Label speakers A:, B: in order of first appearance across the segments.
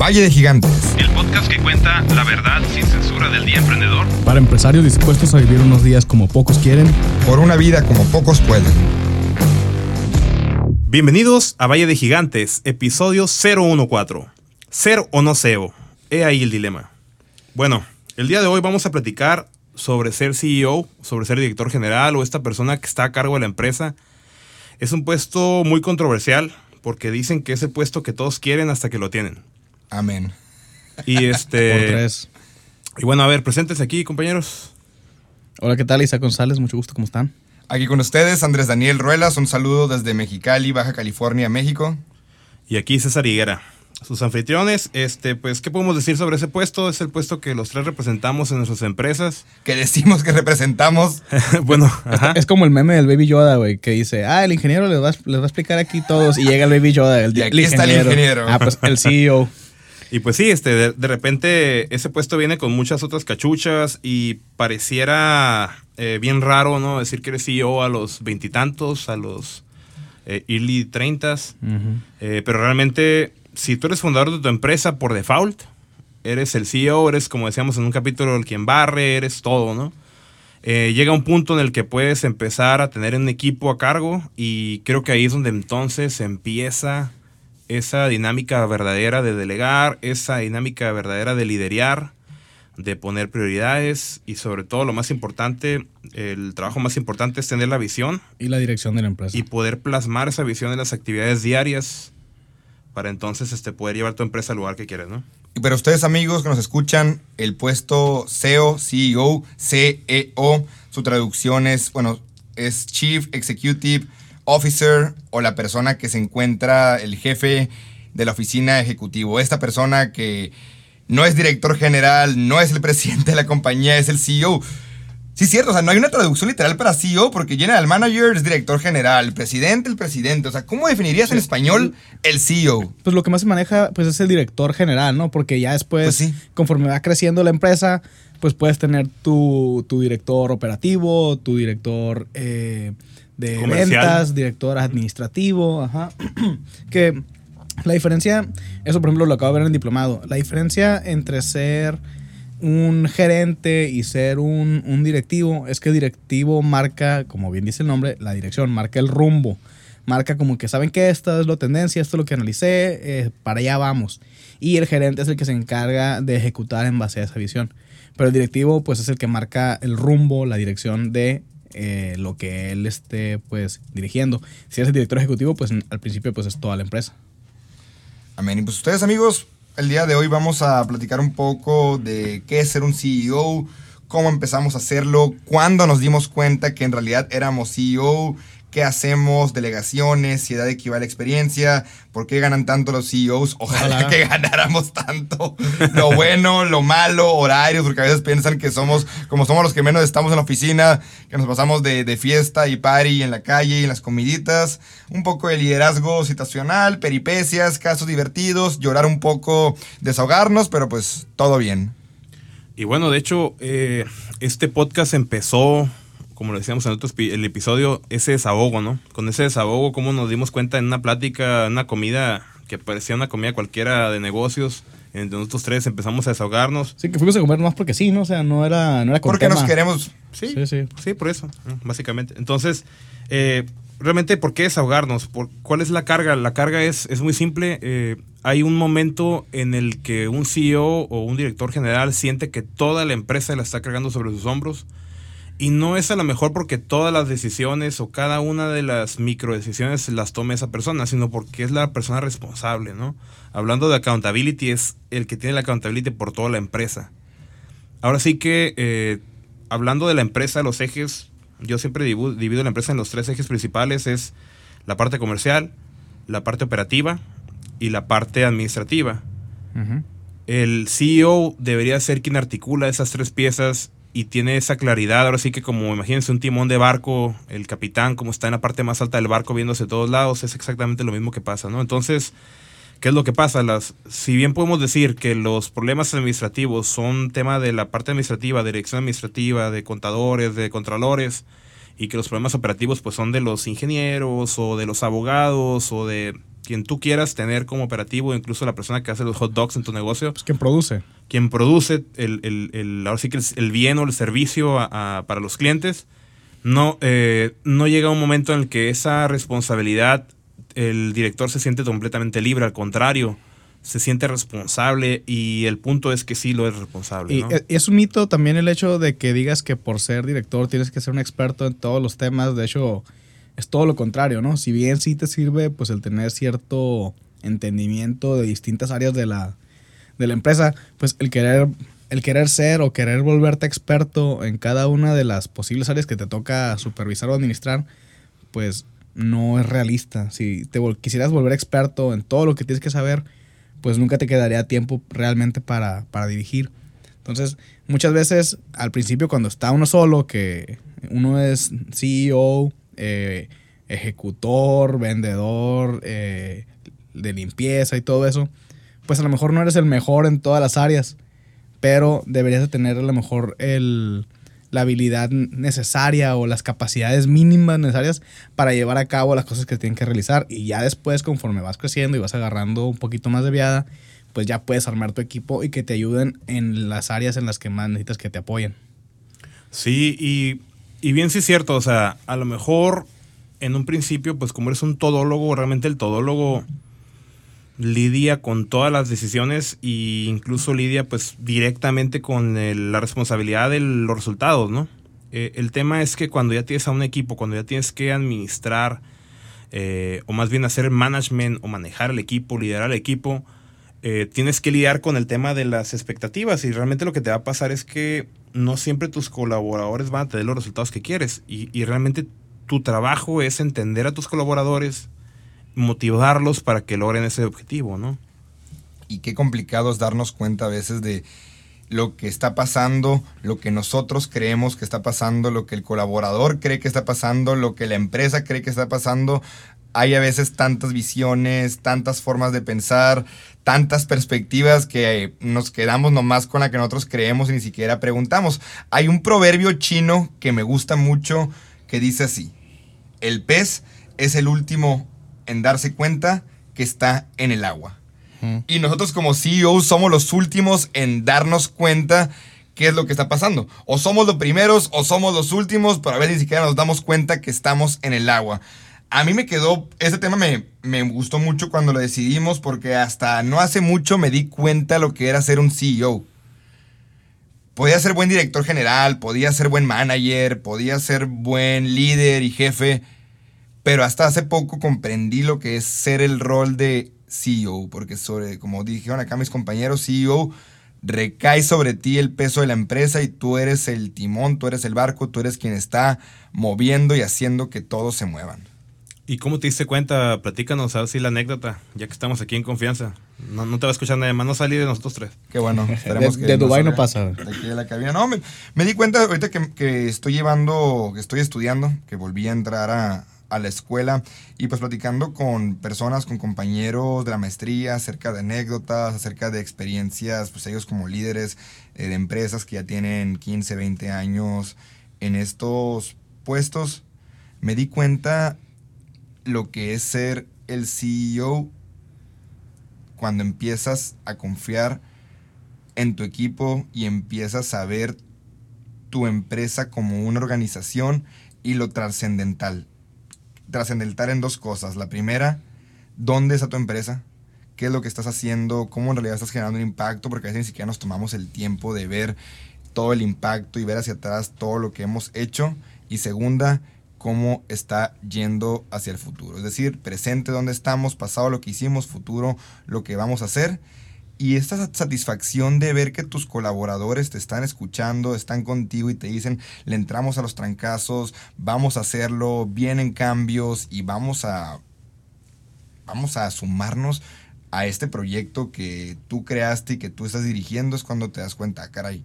A: Valle de Gigantes.
B: El podcast que cuenta la verdad sin censura del día emprendedor.
C: Para empresarios dispuestos a vivir unos días como pocos quieren.
A: Por una vida como pocos pueden.
B: Bienvenidos a Valle de Gigantes, episodio 014. Ser o no SEO. He ahí el dilema. Bueno, el día de hoy vamos a platicar sobre ser CEO, sobre ser director general o esta persona que está a cargo de la empresa. Es un puesto muy controversial porque dicen que es el puesto que todos quieren hasta que lo tienen.
A: Amén.
B: Y este.
C: Por tres.
B: Y bueno, a ver, presentes aquí, compañeros.
C: Hola, ¿qué tal? Isaac González, mucho gusto, ¿cómo están?
A: Aquí con ustedes, Andrés Daniel Ruelas. Un saludo desde Mexicali, Baja California, México.
B: Y aquí César Higuera. Sus anfitriones, este, pues, ¿qué podemos decir sobre ese puesto? Es el puesto que los tres representamos en nuestras empresas.
A: Que decimos que representamos.
B: bueno, ajá.
C: Es como el meme del Baby Yoda, güey, que dice, ah, el ingeniero les va, a- les va a explicar aquí todos y llega el Baby Yoda, el,
A: Y aquí está el ingeniero.
C: Ah, pues el CEO.
B: Y pues sí, este, de, de repente ese puesto viene con muchas otras cachuchas y pareciera eh, bien raro, ¿no? Decir que eres CEO a los veintitantos, a los eh, early treintas. Eh, pero realmente, si tú eres fundador de tu empresa por default, eres el CEO, eres como decíamos en un capítulo, el quien barre, eres todo, ¿no? Eh, llega un punto en el que puedes empezar a tener un equipo a cargo y creo que ahí es donde entonces empieza esa dinámica verdadera de delegar, esa dinámica verdadera de liderar, de poner prioridades y sobre todo lo más importante, el trabajo más importante es tener la visión
C: Y la dirección de la empresa.
B: y poder plasmar esa visión en las actividades diarias para entonces este, poder llevar tu empresa al lugar que quieres, ¿no?
A: Para ustedes, amigos que nos escuchan, el puesto CEO, CEO, CEO, su traducción es, bueno, es Chief Executive Officer o la persona que se encuentra, el jefe de la oficina ejecutivo. Esta persona que no es director general, no es el presidente de la compañía, es el CEO. Sí, es cierto, o sea, no hay una traducción literal para CEO porque General Manager es director general, presidente, el presidente. O sea, ¿cómo definirías en español el CEO?
C: Pues lo que más se maneja, pues es el director general, ¿no? Porque ya después,
A: Pues sí.
C: conforme va creciendo la empresa, pues puedes tener tu, tu director operativo, tu director eh, de
B: Comercial.
C: ventas, director administrativo, ajá. que la diferencia, eso por ejemplo lo acabo de ver en el diplomado, la diferencia entre ser un gerente y ser un, un directivo es que directivo marca, como bien dice el nombre, la dirección, marca el rumbo. Marca como que saben que esta es la tendencia, esto es lo que analicé, eh, para allá vamos. Y el gerente es el que se encarga de ejecutar en base a esa visión. Pero el directivo pues es el que marca el rumbo, la dirección de eh, lo que él esté pues dirigiendo. Si eres el director ejecutivo pues al principio pues es toda la empresa.
A: Amén. Y pues ustedes amigos, el día de hoy vamos a platicar un poco de qué es ser un CEO, cómo empezamos a hacerlo, cuándo nos dimos cuenta que en realidad éramos CEO, qué hacemos, delegaciones, si edad equivale a experiencia, por qué ganan tanto los CEOs, ojalá,
C: Ojalá.
A: que ganáramos tanto, lo bueno, lo malo, horarios, porque a veces piensan que somos, como somos los que menos estamos en la oficina, que nos pasamos de, de fiesta y party en la calle y en las comiditas, un poco de liderazgo situacional, peripecias, casos divertidos, llorar un poco, desahogarnos, pero pues todo bien.
B: Y bueno, de hecho, eh, este podcast empezó, como lo decíamos en otro el episodio, ese desahogo, ¿no? Con ese desahogo, cómo nos dimos cuenta en una plática, en una comida que parecía una comida cualquiera de negocios, entre nosotros tres empezamos a desahogarnos.
C: Sí, que fuimos a comer más porque sí, ¿no? O sea, no era, no era con
A: Porque nos queremos
B: Sí,
C: Sí, sí.
B: sí, por eso, básicamente. Entonces, eh, realmente, ¿por qué desahogarnos? ¿Por, ¿Cuál es la carga? La carga es, es muy simple. eh, hay un momento en el que un CEO o un director general siente que toda la empresa la está cargando sobre sus hombros. Y no es a lo mejor porque todas las decisiones o cada una de las micro decisiones las tome esa persona, sino porque es la persona responsable, ¿no? Hablando de accountability, es el que tiene la accountability por toda la empresa. Ahora sí que, eh, hablando de la empresa, los ejes, yo siempre divido la empresa en los tres ejes principales, es la parte comercial, la parte operativa y la parte administrativa. El CEO debería ser quien articula esas tres piezas y tiene esa claridad. Ahora sí que como imagínense un timón de barco, el capitán como está en la parte más alta del barco viéndose todos lados, es exactamente lo mismo que pasa, ¿no? Entonces, ¿qué es lo que pasa? Las, si bien podemos decir que los problemas administrativos son tema de la parte administrativa, dirección administrativa, de contadores, de contralores, y que los problemas operativos pues son de los ingenieros o de los abogados o de quien tú quieras tener como operativo, incluso la persona que hace los hot dogs en tu negocio,
C: Pues quien produce.
B: quien produce el, el- el- ahora sí que el, el bien o el servicio a- a- para los clientes, no, eh, no llega un momento en el que esa responsabilidad el director se siente completamente libre, al contrario, se siente responsable y el punto es que sí lo es responsable.
C: Y
B: ¿no?
C: e- es un mito también el hecho de que digas que por ser director tienes que ser un experto en todos los temas. De hecho, es todo lo contrario, ¿no? Si bien sí te sirve pues el tener cierto entendimiento de distintas áreas de la, de la empresa, pues el querer, el querer ser o querer volverte experto en cada una de las posibles áreas que te toca supervisar o administrar, pues no es realista. Si te quisieras volver experto en todo lo que tienes que saber, pues nunca te quedaría tiempo realmente para, para dirigir. Entonces, muchas veces al principio cuando está uno solo, que uno es CEO, eh, ejecutor, vendedor, eh, de limpieza y todo eso, pues a lo mejor no eres el mejor en todas las áreas, pero deberías de tener a lo mejor el, la habilidad necesaria o las capacidades mínimas necesarias para llevar a cabo las cosas que tienen que realizar. Y ya después, conforme vas creciendo y vas agarrando un poquito más de viada, pues ya puedes armar tu equipo y que te ayuden en las áreas en las que más necesitas que te apoyen.
B: Sí, y, y bien sí es cierto, o sea, a lo mejor en un principio, pues como eres un todólogo, realmente el todólogo lidia con todas las decisiones e incluso lidia pues directamente con la responsabilidad de los resultados, ¿no? Eh, el tema es que cuando ya tienes a un equipo, cuando ya tienes que administrar, eh, o más bien hacer management o manejar el equipo, liderar el equipo, eh, tienes que lidiar con el tema de las expectativas y realmente lo que te va a pasar es que no siempre tus colaboradores van a tener los resultados que quieres y, y realmente tu trabajo es entender a tus colaboradores, motivarlos para que logren ese objetivo, ¿no?
A: y qué complicado es darnos cuenta a veces de lo que está pasando, lo que nosotros creemos que está pasando, lo que el colaborador cree que está pasando, lo que la empresa cree que está pasando. Hay a veces tantas visiones, tantas formas de pensar, tantas perspectivas que nos quedamos nomás con la que nosotros creemos y ni siquiera preguntamos. Hay un proverbio chino que me gusta mucho que dice así, el pez es el último en darse cuenta que está en el agua. Y nosotros como CEOs somos los últimos en darnos cuenta qué es lo que está pasando. O somos los primeros o somos los últimos, pero a veces ni siquiera nos damos cuenta que estamos en el agua. A mí me quedó, ese tema me, me gustó mucho cuando lo decidimos porque hasta no hace mucho me di cuenta lo que era ser un CEO. Podía ser buen director general, podía ser buen manager, podía ser buen líder y jefe, pero hasta hace poco comprendí lo que es ser el rol de CEO, porque sobre, como dijeron acá mis compañeros, CEO recae sobre ti el peso de la empresa y tú eres el timón, tú eres el barco, tú eres quien está moviendo y haciendo que todos se muevan.
B: ¿Y cómo te diste cuenta? Platícanos así la anécdota, ya que estamos aquí en confianza. No, no te va a escuchar nadie más, no salir de nosotros tres.
A: Qué bueno,
C: De-
A: que
C: de Dubái no pasa.
A: de aquí de la cabina. No, me, me di cuenta ahorita que, que estoy llevando, que estoy estudiando, que volví a entrar a, a la escuela y pues platicando con personas, con compañeros de la maestría acerca de anécdotas, acerca de experiencias, pues ellos como líderes eh, de empresas que ya tienen 15, 20 años en estos puestos, me di cuenta lo que es ser el CEO cuando empiezas a confiar en tu equipo y empiezas a ver tu empresa como una organización y lo trascendental. Trascendental en dos cosas. La primera, ¿dónde está tu empresa? ¿Qué es lo que estás haciendo? ¿Cómo en realidad estás generando un impacto? Porque a veces ni siquiera nos tomamos el tiempo de ver todo el impacto y ver hacia atrás todo lo que hemos hecho. Y segunda, cómo está yendo hacia el futuro. Es decir, presente dónde estamos, pasado lo que hicimos, futuro lo que vamos a hacer. Y esta sat- satisfacción de ver que tus colaboradores te están escuchando, están contigo y te dicen, le entramos a los trancazos, vamos a hacerlo, vienen cambios y vamos a, vamos a sumarnos a este proyecto que tú creaste y que tú estás dirigiendo, es cuando te das cuenta, "Ah, caray,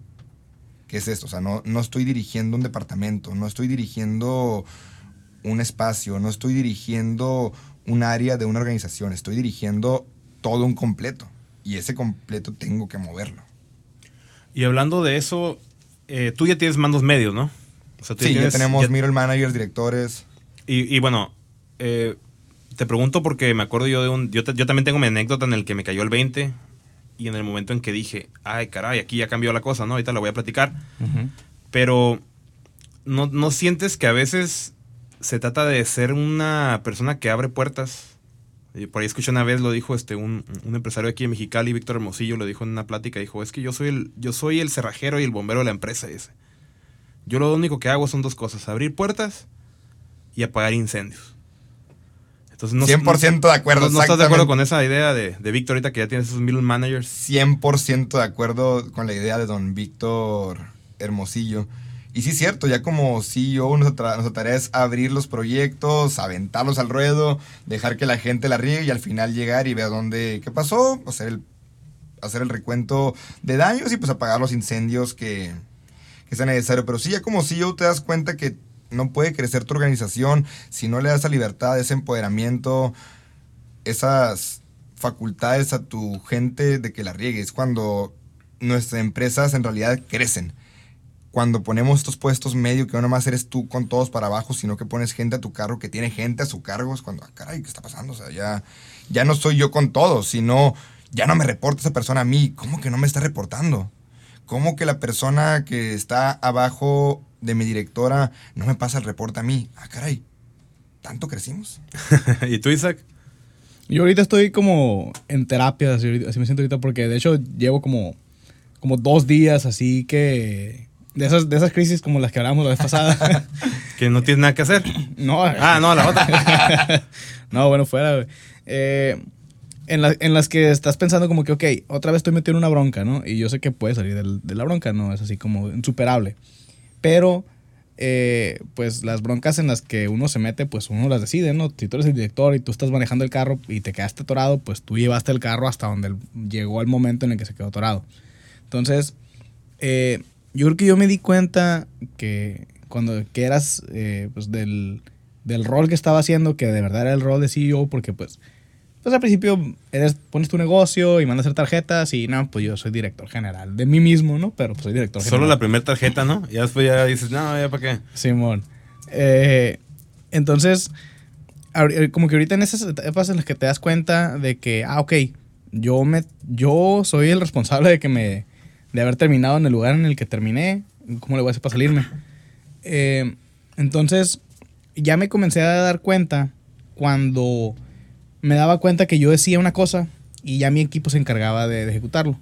A: ¿qué es esto? O sea, no, no estoy dirigiendo un departamento, no estoy dirigiendo un espacio, no estoy dirigiendo un área de una organización, estoy dirigiendo todo un completo. Y ese completo tengo que moverlo.
B: Y hablando de eso, eh, tú ya tienes mandos medios, ¿no? O sea, tú
A: Sí, ya
B: tienes-
A: tenemos
B: ya-
A: middle managers, directores.
B: Y, y bueno, eh, te pregunto porque me acuerdo yo de un. Yo, yo, también tengo mi anécdota en el que me cayó el 20 y en el momento en que dije, ay, caray, aquí ya cambió la cosa, ¿no? Ahorita la voy a platicar. Pero ¿no, ¿no sientes que a veces se trata de ser una persona que abre puertas? Por ahí escuché una vez, lo dijo este, un, un, empresario aquí en Mexicali, Víctor Hermosillo, lo dijo en una plática, dijo, es que yo soy el, yo soy el cerrajero y el bombero de la empresa ese. Yo lo único que hago son dos cosas, abrir puertas y apagar incendios.
A: Entonces, no, 100% de acuerdo.
B: No, estás de acuerdo con esa idea de, de Víctor ahorita que ya tienes esos mil managers?
A: 100% de acuerdo con la idea de don Víctor Hermosillo. Y sí es cierto, ya como CEO nuestra, nuestra, tarea es abrir los proyectos, aventarlos al ruedo, dejar que la gente la riegue y al final llegar y ver dónde, qué pasó, hacer el, hacer el recuento de daños y pues apagar los incendios que, que sea necesario. Pero sí, ya como CEO te das cuenta que no puede crecer tu organización si no le das esa libertad, ese empoderamiento, esas facultades a tu gente de que la riegues. Cuando nuestras empresas en realidad crecen. Cuando ponemos estos puestos medio que no nomás eres tú con todos para abajo, sino que pones gente a tu cargo, que tiene gente a su cargo, es cuando, ah, caray, ¿qué está pasando? O sea, ya, ya no soy yo con todos, sino ya no me reporta esa persona a mí. ¿Cómo que no me está reportando? ¿Cómo que la persona que está abajo de mi directora no me pasa el reporte a mí? Ah, caray, ¿tanto crecimos?
B: ¿Y tú, Isaac?
C: Yo ahorita estoy como en terapia, así, así, me siento ahorita, porque de hecho llevo como, como dos días así que... De esas, de esas crisis como las que hablamos la vez pasada.
B: que no tienes nada que hacer.
C: No.
B: Ah, no, la otra.
C: no, bueno, fuera, güey. Eh, en, la, en, las que estás pensando como que, ok, otra vez estoy metido en una bronca, ¿no? Y yo sé que puede salir del, de la bronca, ¿no? Es así como insuperable. Pero, eh, pues las broncas en las que uno se mete, pues uno las decide, ¿no? Si tú eres el director y tú estás manejando el carro y te quedaste atorado, pues tú llevaste el carro hasta donde llegó el momento en el que se quedó atorado. Entonces, eh, yo creo que yo me di cuenta que cuando que eras eh, pues del, del rol que estaba haciendo, que de verdad era el rol de CEO, porque pues pues al principio eres, pones tu negocio y mandas a hacer tarjetas y no, pues yo soy director general de mí mismo, ¿no? Pero pues soy director
B: Solo
C: general.
B: la primera tarjeta, ¿no? Ya después ya dices, no, ya para qué.
C: Simón. Eh, entonces, como que ahorita en esas etapas en las que te das cuenta de que, ah, ok, yo, me, yo soy el responsable de que me, de haber terminado en el lugar en el que terminé, ¿cómo le voy a hacer para salirme? Eh, entonces, ya me comencé a dar cuenta cuando me daba cuenta que yo decía una cosa y ya mi equipo se encargaba de, ejecutarlo.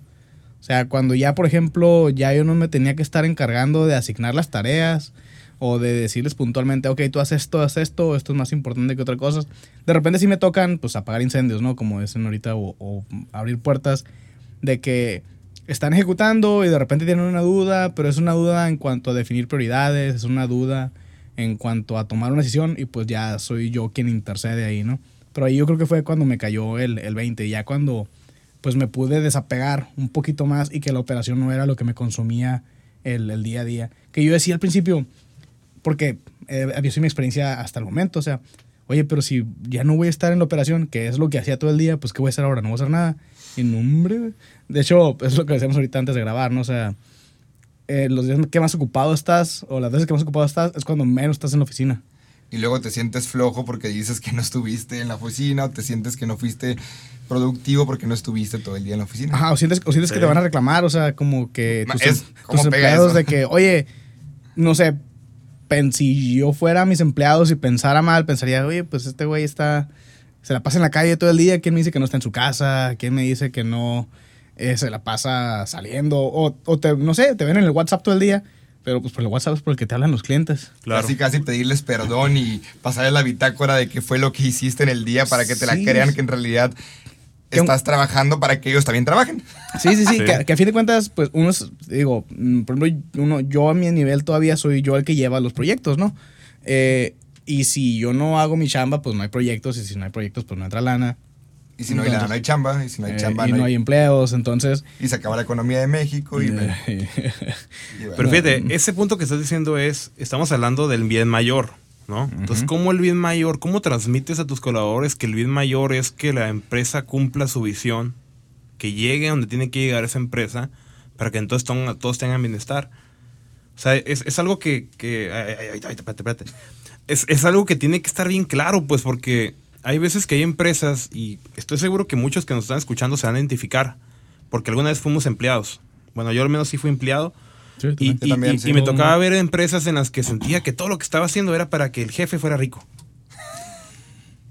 C: O sea, cuando ya, por ejemplo, ya yo no me tenía que estar encargando de asignar las tareas o de decirles puntualmente, ok, tú haces esto, haz esto, esto es más importante que otra cosa. De repente sí me tocan, pues, apagar incendios, ¿no? Como dicen ahorita, o, o abrir puertas de que están ejecutando y de repente tienen una duda, pero es una duda en cuanto a definir prioridades, es una duda en cuanto a tomar una decisión y pues ya soy yo quien intercede ahí, ¿no? Pero ahí yo creo que fue cuando me cayó el, el 20, ya cuando pues me pude desapegar un poquito más y que la operación no era lo que me consumía el, el día a día. Que yo decía al principio, porque eh, había sido mi experiencia hasta el momento, o sea, oye, pero si ya no voy a estar en la operación, que es lo que hacía todo el día, pues ¿qué voy a hacer ahora? No voy a hacer nada. Y no, hombre, de hecho, es lo que decíamos ahorita antes de grabar, ¿no? O sea, eh, los días que más ocupado estás, o las veces que más ocupado estás, es cuando menos estás en la oficina
A: y luego te sientes flojo porque dices que no estuviste en la oficina o te sientes que no fuiste productivo porque no estuviste todo el día en la oficina.
C: Ajá, o sientes, o sientes sí. que te van a reclamar, o sea, como que tus, es, tus empleados eso? de que, oye, no sé, si yo fuera mis empleados y pensara mal, pensaría, oye, pues este güey está, se la pasa en la calle todo el día, ¿quién me dice que no está en su casa? ¿Quién me dice que no eh, se la pasa saliendo? O, o te, no sé, te ven en el WhatsApp todo el día pero pues por el WhatsApp es por el que te hablan los clientes.
A: Claro. Casi, casi pedirles perdón y pasarles la bitácora de qué fue lo que hiciste en el día para que te sí. la crean que en realidad estás trabajando para que ellos también trabajen.
C: Sí, sí, sí, sí. Que, que, a fin de cuentas, pues uno es, digo, por ejemplo, uno, yo a mi nivel todavía soy yo el que lleva los proyectos, ¿no? Eh, y si yo no hago mi chamba, pues no hay proyectos, y si no hay proyectos, pues no entra lana.
A: Y si no hay no hay chamba. Y si no hay chamba,
C: eh, y no, hay... hay... empleos, entonces...
A: Y se acaba la economía de México y...
B: Pero fíjate, ese punto que estás diciendo es, estamos hablando del bien mayor, ¿no? Entonces, ¿cómo el bien mayor, cómo transmites a tus colaboradores que el bien mayor es que la empresa cumpla su visión, que llegue a donde tiene que llegar esa empresa, para que entonces todos, todos tengan bienestar? O sea, es, es algo que... que ay, ay, ay, espérate, espérate. Es, es algo que tiene que estar bien claro, pues, porque hay veces que hay empresas, y estoy seguro que muchos que nos están escuchando se van a identificar, porque alguna vez fuimos empleados. Bueno, yo al menos sí fui empleado.
C: Sí,
B: Y,
C: también.
B: y-
A: también,
B: y-
A: sí.
B: y me tocaba ver empresas en las que sentía que todo lo que estaba haciendo era para que el jefe fuera rico.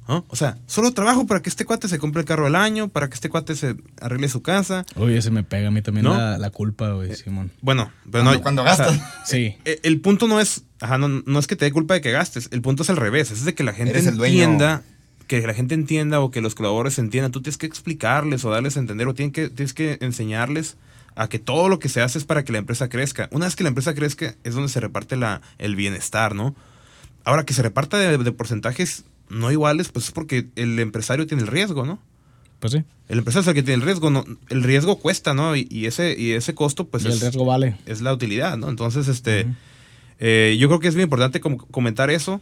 B: ¿No? O sea, solo trabajo para que este cuate se compre el carro al año, para que este cuate se arregle su casa.
C: Oye, se me pega a mí también
B: ¿No?
C: la, la culpa, güey, Simón.
B: Bueno, pero
A: Cuando,
B: no.
A: cuando
B: o sea,
A: gastas.
C: Sí.
B: eh, el punto no es, ajá, no, no es que te dé culpa de que gastes, el punto es al revés, es de que la gente
A: Eres el dueño.
B: entienda, que la gente entienda o que los colaboradores entiendan, tú tienes que explicarles o darles a entender o tienes que, tienes que enseñarles a que todo lo que se hace es para que la empresa crezca. Una vez que la empresa crezca es donde se reparte la, el bienestar, ¿no? Ahora que se reparta de, de porcentajes no iguales, pues es porque el empresario tiene el riesgo, ¿no?
C: Pues sí.
B: El empresario es el que tiene el riesgo, ¿no? El riesgo cuesta, ¿no? Y, y ese, y ese costo, pues
C: y el
B: es,
C: riesgo vale.
B: es la utilidad, ¿no? Entonces, este, eh, yo creo que es muy importante com- comentar eso,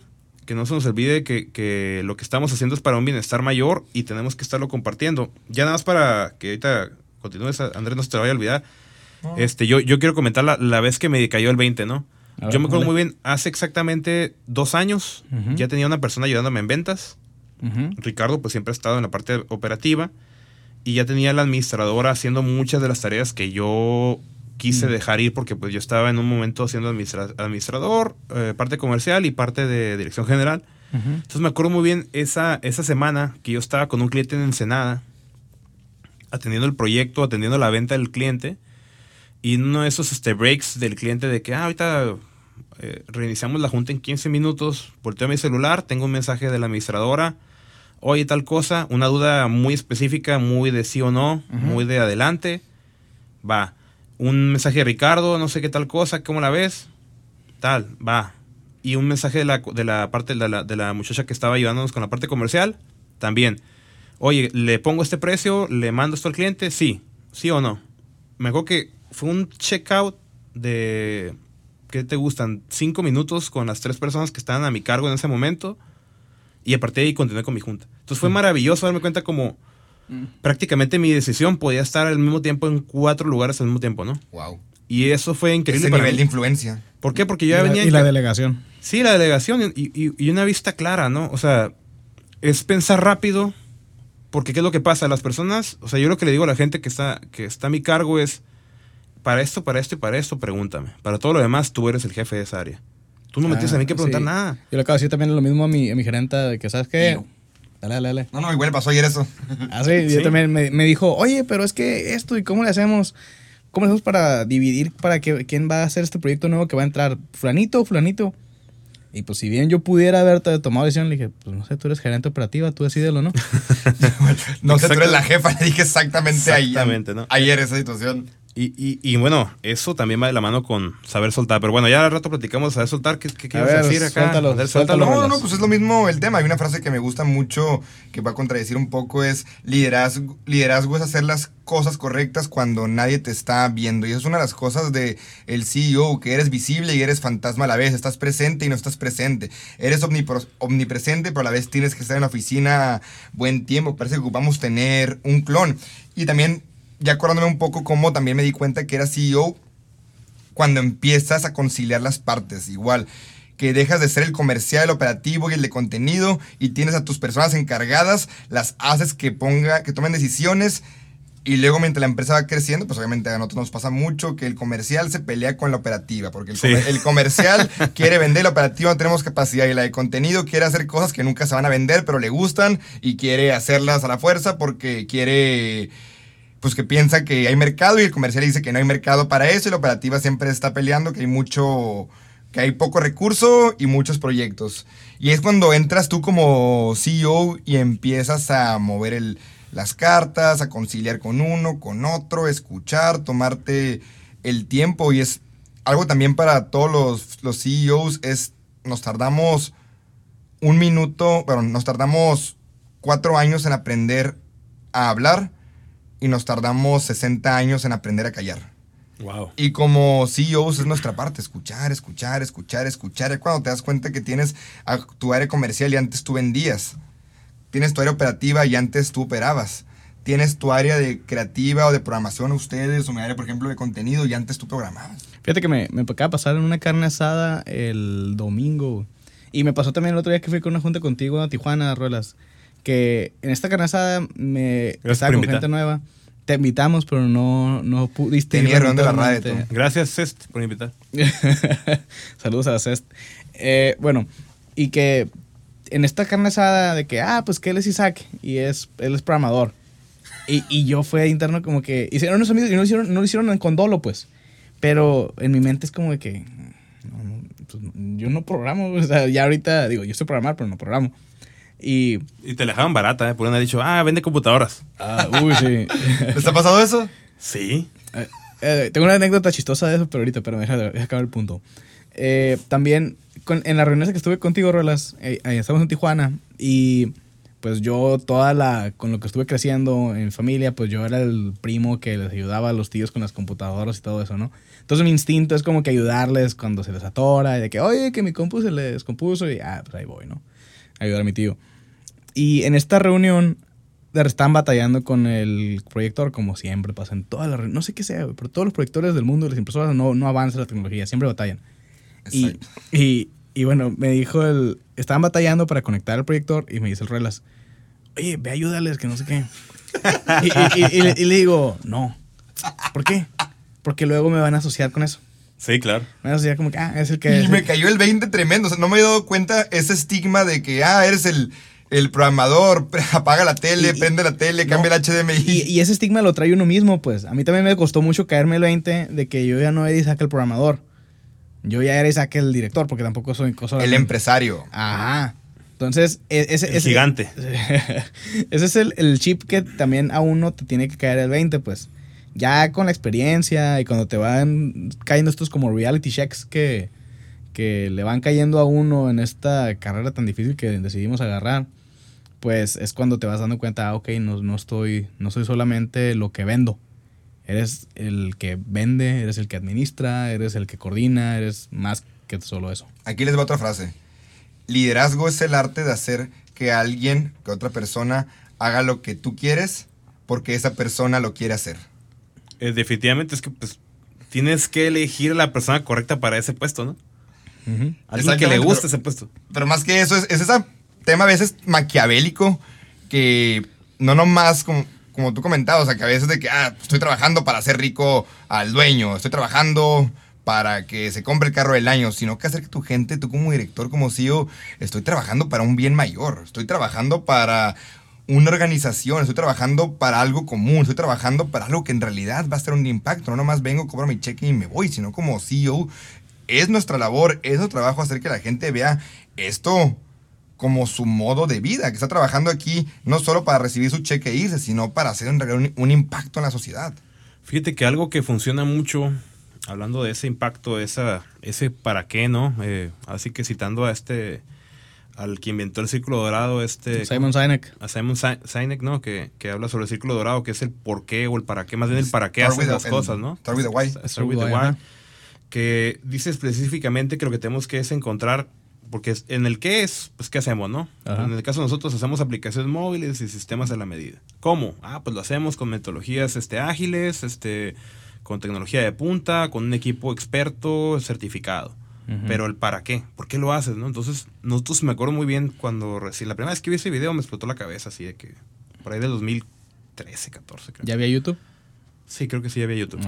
B: que no se nos olvide que, que lo que estamos haciendo es para un bienestar mayor y tenemos que estarlo compartiendo. Ya nada más para que ahorita continúes, Andrés, no se te vaya a olvidar. Este, yo, yo quiero comentar la, la vez que me cayó el 20, ¿no?
C: Ver,
B: yo me acuerdo
C: dale.
B: muy bien, hace exactamente dos años ya tenía una persona ayudándome en ventas. Ricardo pues siempre ha estado en la parte operativa y ya tenía la administradora haciendo muchas de las tareas que yo quise
C: Mm.
B: dejar ir porque pues yo estaba en un momento siendo administra- administrador, eh, parte comercial y parte de dirección general.
C: Ujú.
B: Entonces me acuerdo muy bien esa, esa semana que yo estaba con un cliente en Ensenada, atendiendo el proyecto, atendiendo la venta del cliente, y uno de esos este, breaks del cliente de que, ah, ahorita eh, reiniciamos la junta en 15 minutos, volteo a mi celular, tengo un mensaje de la administradora, oye, tal cosa, una duda muy específica, muy de sí o no, muy de adelante, va. Un mensaje de Ricardo, no sé qué tal cosa, ¿cómo la ves? Tal, va. Y un mensaje de la, de la parte de la, de la muchacha que estaba ayudándonos con la parte comercial, también. Oye, ¿le pongo este precio? ¿Le mando esto al cliente? Sí. ¿Sí o no? Me acuerdo que fue un checkout de, ¿qué te gustan? Cinco minutos con las tres personas que estaban a mi cargo en ese momento. Y a partir de ahí continué con mi junta. Entonces fue maravilloso darme cuenta como prácticamente mi decisión podía estar al mismo tiempo en cuatro lugares al mismo tiempo, ¿no?
A: Wow.
B: Y eso fue increíble.
A: Ese
B: para
A: nivel
B: mí.
A: de influencia.
B: ¿Por qué? Porque
C: Y
B: yo ya
C: la,
B: venía...
C: y la delegación.
B: Sí, la delegación y, y- y una vista clara, ¿no? O sea, es pensar rápido, porque ¿qué es lo que pasa? Las personas, o sea, yo lo que le digo a la gente que está, que está a mi cargo es, para esto, para esto y para esto, pregúntame. Para todo lo demás, tú eres el jefe de esa área. Tú no me tienes a mí que
C: Ah,
B: preguntar
C: sí.
B: nada.
C: Yo le acabo de decir también lo mismo a mi, a mi gerenta, de que, ¿sabes qué?
A: Tío.
C: Dale, dale, dale.
A: No, no, igual pasó ayer eso.
C: Ah, sí, yo también me, me dijo, oye, pero es que esto, ¿y cómo le hacemos? ¿Cómo le hacemos para dividir para que quién va a hacer este proyecto nuevo que va a entrar? ¿Fulanito o fulanito? Y pues si bien yo pudiera haberte tomado decisión, le dije, pues no sé, tú eres gerente operativa, tú decídelo, ¿no?
A: No sé, tú eres la jefa, le dije exactamente,
B: Exactamente, ¿no?
A: ayer esa situación.
B: Y, y, y bueno, eso también va de la mano con saber soltar. Pero bueno, ya al rato platicamos de saber soltar. ¿Qué, qué,
C: ver,
B: decir acá?
C: suéltalo, suéltalo.
A: No, no, pues es lo mismo el tema. Hay una frase que me gusta mucho que va a contradecir un poco, es liderazgo, liderazgo es hacer las cosas correctas cuando nadie te está viendo. Y eso es una de las cosas de el CEO, que eres visible y eres fantasma a la vez. Estás presente y no estás presente. Eres omnipresente, pero a la vez tienes que estar en la oficina buen tiempo. Parece que ocupamos tener un clon. Y también, ya acordándome un poco cómo también me di cuenta que era CEO cuando empiezas a conciliar las partes, igual que dejas de ser el comercial, el operativo y el de contenido y tienes a tus personas encargadas, las haces que ponga, que tomen decisiones y luego mientras la empresa va creciendo, pues obviamente a nosotros nos pasa mucho que el comercial se pelea con la operativa, porque el,
B: Sí.
A: comer- el comercial quiere vender, la operativa no tenemos capacidad y la de contenido quiere hacer cosas que nunca se van a vender, pero le gustan y quiere hacerlas a la fuerza porque quiere pues que piensa que hay mercado y el comercial dice que no hay mercado para eso y la operativa siempre está peleando que hay mucho que hay poco recurso y muchos proyectos. Y es cuando entras tú como CEO y empiezas a mover el- las cartas, a conciliar con uno, con otro, escuchar, tomarte el tiempo. Y es algo también para todos los, los CEOs, es nos tardamos un minuto, bueno, nos tardamos cuatro años en aprender a hablar y nos tardamos 60 años en aprender a callar.
B: Wow.
A: Y como CEOs es nuestra parte, escuchar, escuchar, escuchar, escuchar. Es cuando te das cuenta que tienes a tu área comercial y antes tú vendías. Tienes tu área operativa y antes tú operabas. Tienes tu área de creativa o de programación ustedes, o mi área, por ejemplo, de contenido y antes tú programabas.
C: Fíjate que me, me acaba de pasar en una carne asada el domingo. Y me pasó también el otro día que fui con una junta contigo a Tijuana, Ruelas. Que en esta carne asada me
B: Gracias
C: estaba con
B: invitar.
C: gente nueva. Te invitamos, pero no, no pudiste.
A: Tenía de la radio, tú.
B: Gracias, Cest, por invitar.
C: Saludos a CEST. Eh, bueno, y que en esta carne asada de que, ah, pues que él es Isaac y es, él es programador. Y, y yo fui interno como que, hicieron unos amigos y no lo hicieron, no lo hicieron con dolo, pues. Pero en mi mente es como de que, no, no, pues, yo no programo, o sea, ya ahorita digo, yo sé programar, pero no programo. Y,
B: Y te la dejaban barata, ¿eh? Por haber dicho, ah, vende computadoras.
C: ah, uy, sí.
A: ¿Les ha pasado eso?
B: Sí.
C: Eh, eh, tengo una anécdota chistosa de eso, pero ahorita, pero deja, deja acabar el punto. Eh, también con- en las reuniones que estuve contigo, Rolas, eh, ahí estamos en Tijuana y pues yo toda la, con lo que estuve creciendo en familia, pues yo era el primo que les ayudaba a los tíos con las computadoras y todo eso, ¿no? Entonces mi instinto es como que ayudarles cuando se les atora y de que, oye, que mi compu se les descompuso y, ah, pues ahí voy, ¿no? Ayudar a mi tío. Y en esta reunión de- están batallando con el proyector, como siempre pasa en todas las No sé qué sea, pero todos los proyectores del mundo, las impresoras, no, no avanza la tecnología, siempre batallan. Y, y, y bueno, me dijo el. Estaban batallando para conectar el proyector y me dice el Relas, oye, ve, ayúdales, que no sé qué. y, y- y- y le, y le digo, no. ¿Por qué? Porque luego me van a asociar con eso.
B: Sí, claro.
C: Me van a asociar como que, ah, es el que.
A: Y me
C: el-
A: cayó el 20 tremendo. O sea, no me he dado cuenta ese estigma de que, ah, eres el, el programador, apaga la tele,
C: Y-
A: prende la tele,
C: no.
A: cambia el HDMI.
C: Y, y ese estigma lo trae uno mismo, pues. A mí también me costó mucho caerme el 20 de que yo ya no era Isaac el programador. Yo ya era Isaac el director, porque tampoco soy cosa
A: el empresario.
C: Ajá. Entonces, e- ese,
B: El
C: ese-
B: gigante.
C: ese es el, el chip que también a uno te tiene que caer el 20, pues. Ya con la experiencia y cuando te van cayendo estos como reality checks que, que le van cayendo a uno en esta carrera tan difícil que decidimos agarrar, pues es cuando te vas dando cuenta, ah, ok, no, no estoy, no soy solamente lo que vendo. Eres el que vende, eres el que administra, eres el que coordina, eres más que solo eso.
A: Aquí les va otra frase. Liderazgo es el arte de hacer que alguien, que otra persona, haga lo que tú quieres porque esa persona lo quiere hacer.
B: Eh, definitivamente es que pues tienes que elegir a la persona correcta para ese puesto, ¿no? Alguien que le guste
A: pero-
B: ese puesto.
A: Pero más que eso, es, es ese tema a veces maquiavélico que no nomás como, como tú comentabas, o sea, que a veces de que, ah, estoy trabajando para hacer rico al dueño, estoy trabajando para que se compre el carro del año, sino que hacer que tu gente, tú como director, como CEO, estoy trabajando para un bien mayor, estoy trabajando para una organización, estoy trabajando para algo común, estoy trabajando para algo que en realidad va a ser un impacto, no nomás vengo, cobro mi cheque y me voy, sino como CEO, es nuestra labor, es nuestro trabajo hacer que la gente vea esto como su modo de vida, que está trabajando aquí no solo para recibir su cheque e irse, sino para hacer en realidad un, un impacto en la sociedad.
B: Fíjate que algo que funciona mucho, hablando de ese impacto, esa, ese para qué, ¿no? Eh, así que citando a este, al que inventó el círculo dorado, este...
C: Simon Sinek.
B: A Simon Si- Sinek, ¿no? Que, que habla sobre el círculo dorado, que es el por qué o el para qué, más bien el para qué hacen las cosas, ¿no?
A: start with the why.
B: Start with the
C: Why.
B: Que dice específicamente que lo que tenemos que es encontrar, porque en el qué es, pues qué hacemos, ¿no?
C: Ajá.
B: En el caso de nosotros hacemos aplicaciones móviles y sistemas a la medida. ¿Cómo? Ah, pues lo hacemos con metodologías este, ágiles, este, con tecnología de punta, con un equipo experto certificado. Pero el para qué, ¿por qué lo haces? ¿no? Entonces, nosotros me acuerdo muy bien cuando recién, la primera vez que vi ese video me explotó la cabeza, así de que, por ahí del 2013, 14, creo.
C: ¿Ya había YouTube?
B: Sí, creo que sí había YouTube.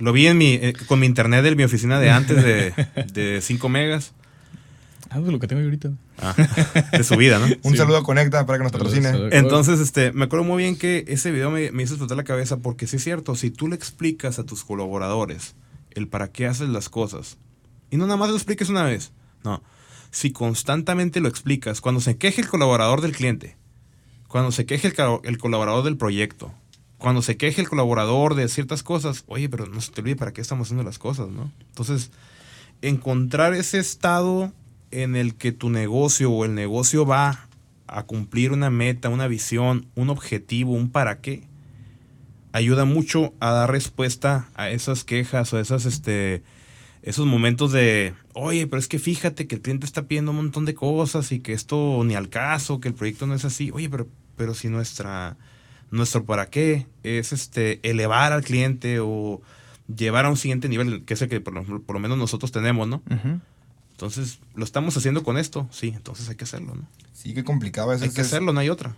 B: Lo vi en mi, eh, con mi internet de mi oficina de antes de, de 5 megas.
C: Ah, pues lo que tengo yo ahorita.
B: Ah, de su vida, ¿no?
A: Un
C: Sí.
A: saludo a Conecta para que nos patrocine.
B: Entonces, este, me acuerdo muy bien que ese video me, me hizo explotar la cabeza porque sí es cierto, si tú le explicas a tus colaboradores el para qué haces las cosas, y no nada más lo expliques una vez, no, si constantemente lo explicas, cuando se queje el colaborador del cliente, cuando se queje el, el colaborador del proyecto, cuando se queje el colaborador de ciertas cosas, oye, pero no se te olvide para qué estamos haciendo las cosas, ¿no? Entonces, encontrar ese estado en el que tu negocio o el negocio va a cumplir una meta, una visión, un objetivo, un para qué, ayuda mucho a dar respuesta a esas quejas o esas, este, esos momentos de, oye, pero es que fíjate que el cliente está pidiendo un montón de cosas y que esto ni al caso, que el proyecto no es así. Oye, pero, pero si nuestra, nuestro para qué es este, elevar al cliente o llevar a un siguiente nivel, que es el que por lo, por lo menos nosotros tenemos, ¿no?
C: Ujú.
B: Entonces, lo estamos haciendo con esto, sí, entonces hay que hacerlo, ¿no?
A: Sí, qué complicado es.
B: Hay que
A: es-
B: hacerlo, no hay otra.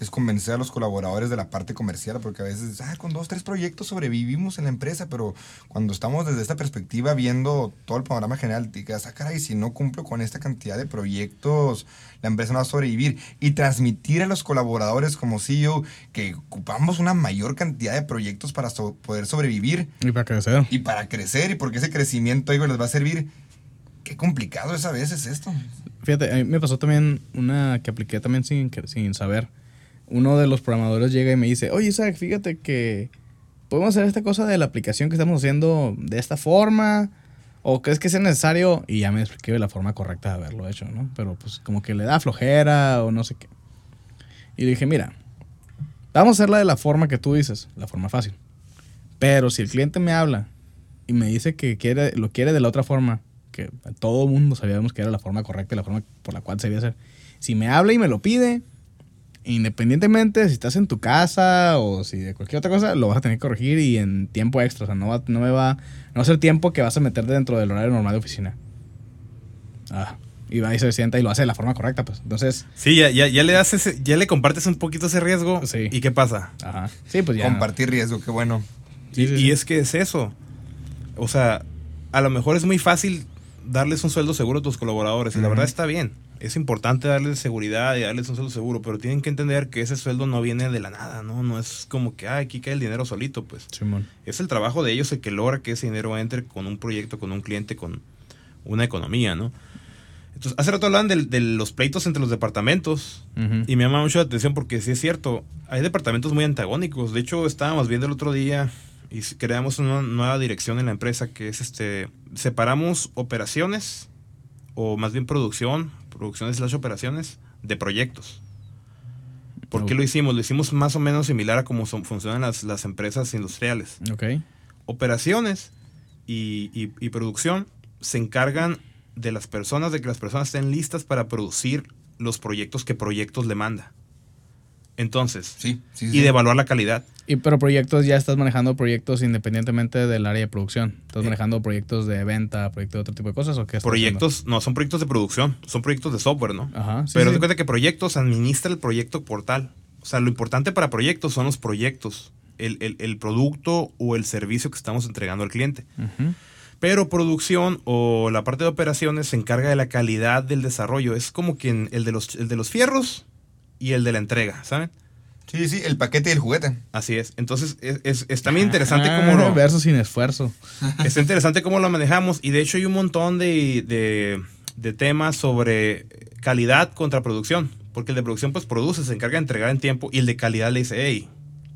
A: es convencer a los colaboradores de la parte comercial, porque a veces, ah, con dos, tres proyectos sobrevivimos en la empresa, pero cuando estamos desde esta perspectiva viendo todo el panorama general, te quedas, ah, caray, si no cumplo con esta cantidad de proyectos, la empresa no va a sobrevivir. Y transmitir a los colaboradores como CEO que ocupamos una mayor cantidad de proyectos para poder sobrevivir.
C: Y para crecer.
A: Y para crecer, y porque ese crecimiento, digo, les va a servir. Qué complicado es a veces esto.
C: Fíjate, a mí me pasó también una que apliqué también sin, sin saber uno de los programadores llega y me dice, oye Isaac, fíjate que podemos hacer esta cosa de la aplicación que estamos haciendo de esta forma. ¿O crees que sea necesario? Y ya me expliqué la forma correcta de haberlo hecho, ¿no? Pero pues como que le da flojera o no sé qué. Y dije, mira, vamos a hacerla de la forma que tú dices, la forma fácil. Pero si el cliente me habla y me dice que quiere, lo quiere de la otra forma, que todo el mundo sabíamos que era la forma correcta y la forma por la cual se debía hacer. Si me habla y me lo pide, independientemente si estás en tu casa o si de cualquier otra cosa, lo vas a tener que corregir y en tiempo extra. O sea, no, va, no me va, no va a ser tiempo que vas a meter dentro del horario normal de oficina. Ah, y va y se sienta y lo hace de la forma correcta, pues. Entonces.
B: Sí, ya, ya, ya le das ya le compartes un poquito ese riesgo. Sí. ¿Y qué pasa?
C: Ajá. Sí, pues ya.
A: Compartir riesgo, qué bueno.
B: y, y es que es eso. O sea, a lo mejor es muy fácil darles un sueldo seguro a tus colaboradores. Y la verdad está bien es importante darles seguridad y darles un sueldo seguro, pero tienen que entender que ese sueldo no viene de la nada, ¿no? No es como que, ah, aquí cae el dinero solito, pues. Es el trabajo de ellos el que logra que ese dinero entre con un proyecto, con un cliente, con una economía, ¿no? Entonces, hace rato hablaban de, los pleitos entre los departamentos y me llama mucho la atención porque sí es cierto, hay departamentos muy antagónicos. De hecho, estábamos viendo el otro día y creamos una nueva dirección en la empresa que es este, separamos operaciones o más bien producción, producciones las operaciones de proyectos. ¿Por qué lo hicimos? Lo hicimos más o menos similar a cómo son, funcionan las, las, empresas industriales.
C: Okay.
B: Operaciones y, y, producción se encargan de las personas, de que las personas estén listas para producir los proyectos que proyectos le manda. Entonces,
A: sí,
B: y de evaluar la calidad.
C: Y pero proyectos, ya estás manejando proyectos independientemente del área de producción. ¿Estás eh. manejando proyectos de venta, proyectos de otro tipo de cosas o qué?
B: Proyectos, no, son proyectos de producción, son proyectos de software, ¿no? Ajá. pero te cuenta que proyectos administra el proyecto portal. O sea, lo importante para proyectos son los proyectos, el, producto o el servicio que estamos entregando al cliente. Pero producción o la parte de operaciones se encarga de la calidad del desarrollo. Es como quien el de los, el de los fierros y el de la entrega, ¿saben?
A: Sí, sí, el paquete y el juguete.
B: Así es. Entonces, es, es, también interesante cómo lo...
C: Verso sin esfuerzo.
B: Es interesante cómo lo manejamos. Y de hecho hay un montón de, de, temas sobre calidad contra producción. Porque el de producción pues produce, se encarga de entregar en tiempo. Y el de calidad le dice, hey,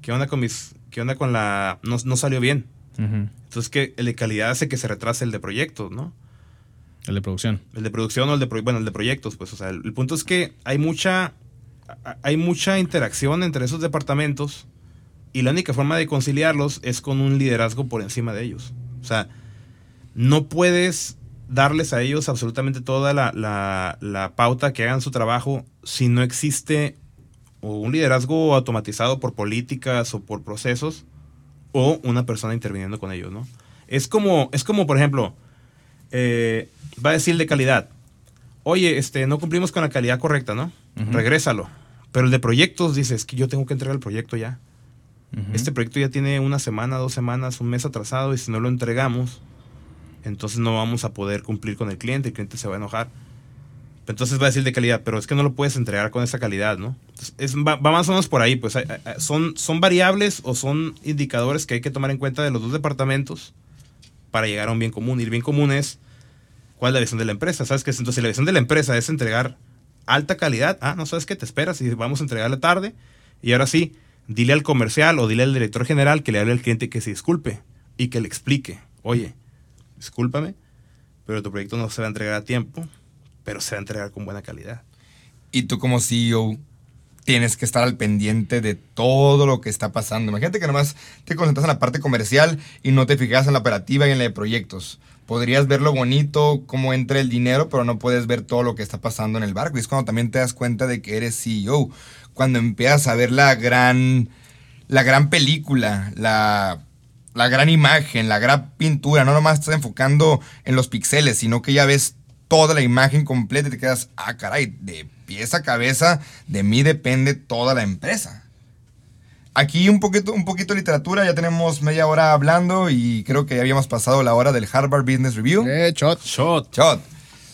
B: ¿qué onda con mis... ¿Qué onda con la... No, no salió bien. Entonces, que el de calidad hace que se retrase el de proyectos, ¿no?
C: El de producción.
B: El de producción o el de... Bueno, el de proyectos, pues. O sea, el punto es que hay mucha hay mucha interacción entre esos departamentos y la única forma de conciliarlos es con un liderazgo por encima de ellos. O sea, no puedes darles a ellos absolutamente toda la, pauta que hagan su trabajo si no existe un liderazgo automatizado por políticas o por procesos o una persona interviniendo con ellos, ¿no? Es como, es como por ejemplo, eh, va a decir de calidad, oye, este, no cumplimos con la calidad correcta, ¿no? Regrésalo. Pero el de proyectos dices que yo tengo que entregar el proyecto ya. Este proyecto ya tiene una semana, dos semanas, un mes atrasado y si no lo entregamos, entonces no vamos a poder cumplir con el cliente, el cliente se va a enojar. Entonces va a decir de calidad, pero es que no lo puedes entregar con esa calidad, ¿no? es, va, más o menos por ahí, pues son, son variables o son indicadores que hay que tomar en cuenta de los dos departamentos para llegar a un bien común. Y el bien común es cuál es la visión de la empresa, ¿sabes qué? Entonces si la visión de la empresa es entregar alta calidad. Ah, no sabes qué te esperas y vamos a entregarle tarde. Y ahora sí, dile al comercial o dile al director general que le hable al cliente que se disculpe y que le explique. Oye, discúlpame, pero tu proyecto no se va a entregar a tiempo, pero se va a entregar con buena calidad.
A: Y tú como CEO tienes que estar al pendiente de todo lo que está pasando. Imagínate que nomás te concentras en la parte comercial y no te fijas en la operativa y en la de proyectos podrías ver lo bonito, cómo entra el dinero, pero no puedes ver todo lo que está pasando en el barco. Y es cuando también te das cuenta de que eres CEO. Cuando empiezas a ver la gran, la gran película, la, la gran imagen, la gran pintura. No nomás estás enfocando en los píxeles, sino que ya ves toda la imagen completa y te quedas, ah, caray, de pieza a cabeza, de mí depende toda la empresa. Aquí un poquito, un poquito de literatura, ya tenemos media hora hablando y creo que ya habíamos pasado la hora del Harvard Business Review.
C: Eh, shot.
B: Shot.
A: Shot.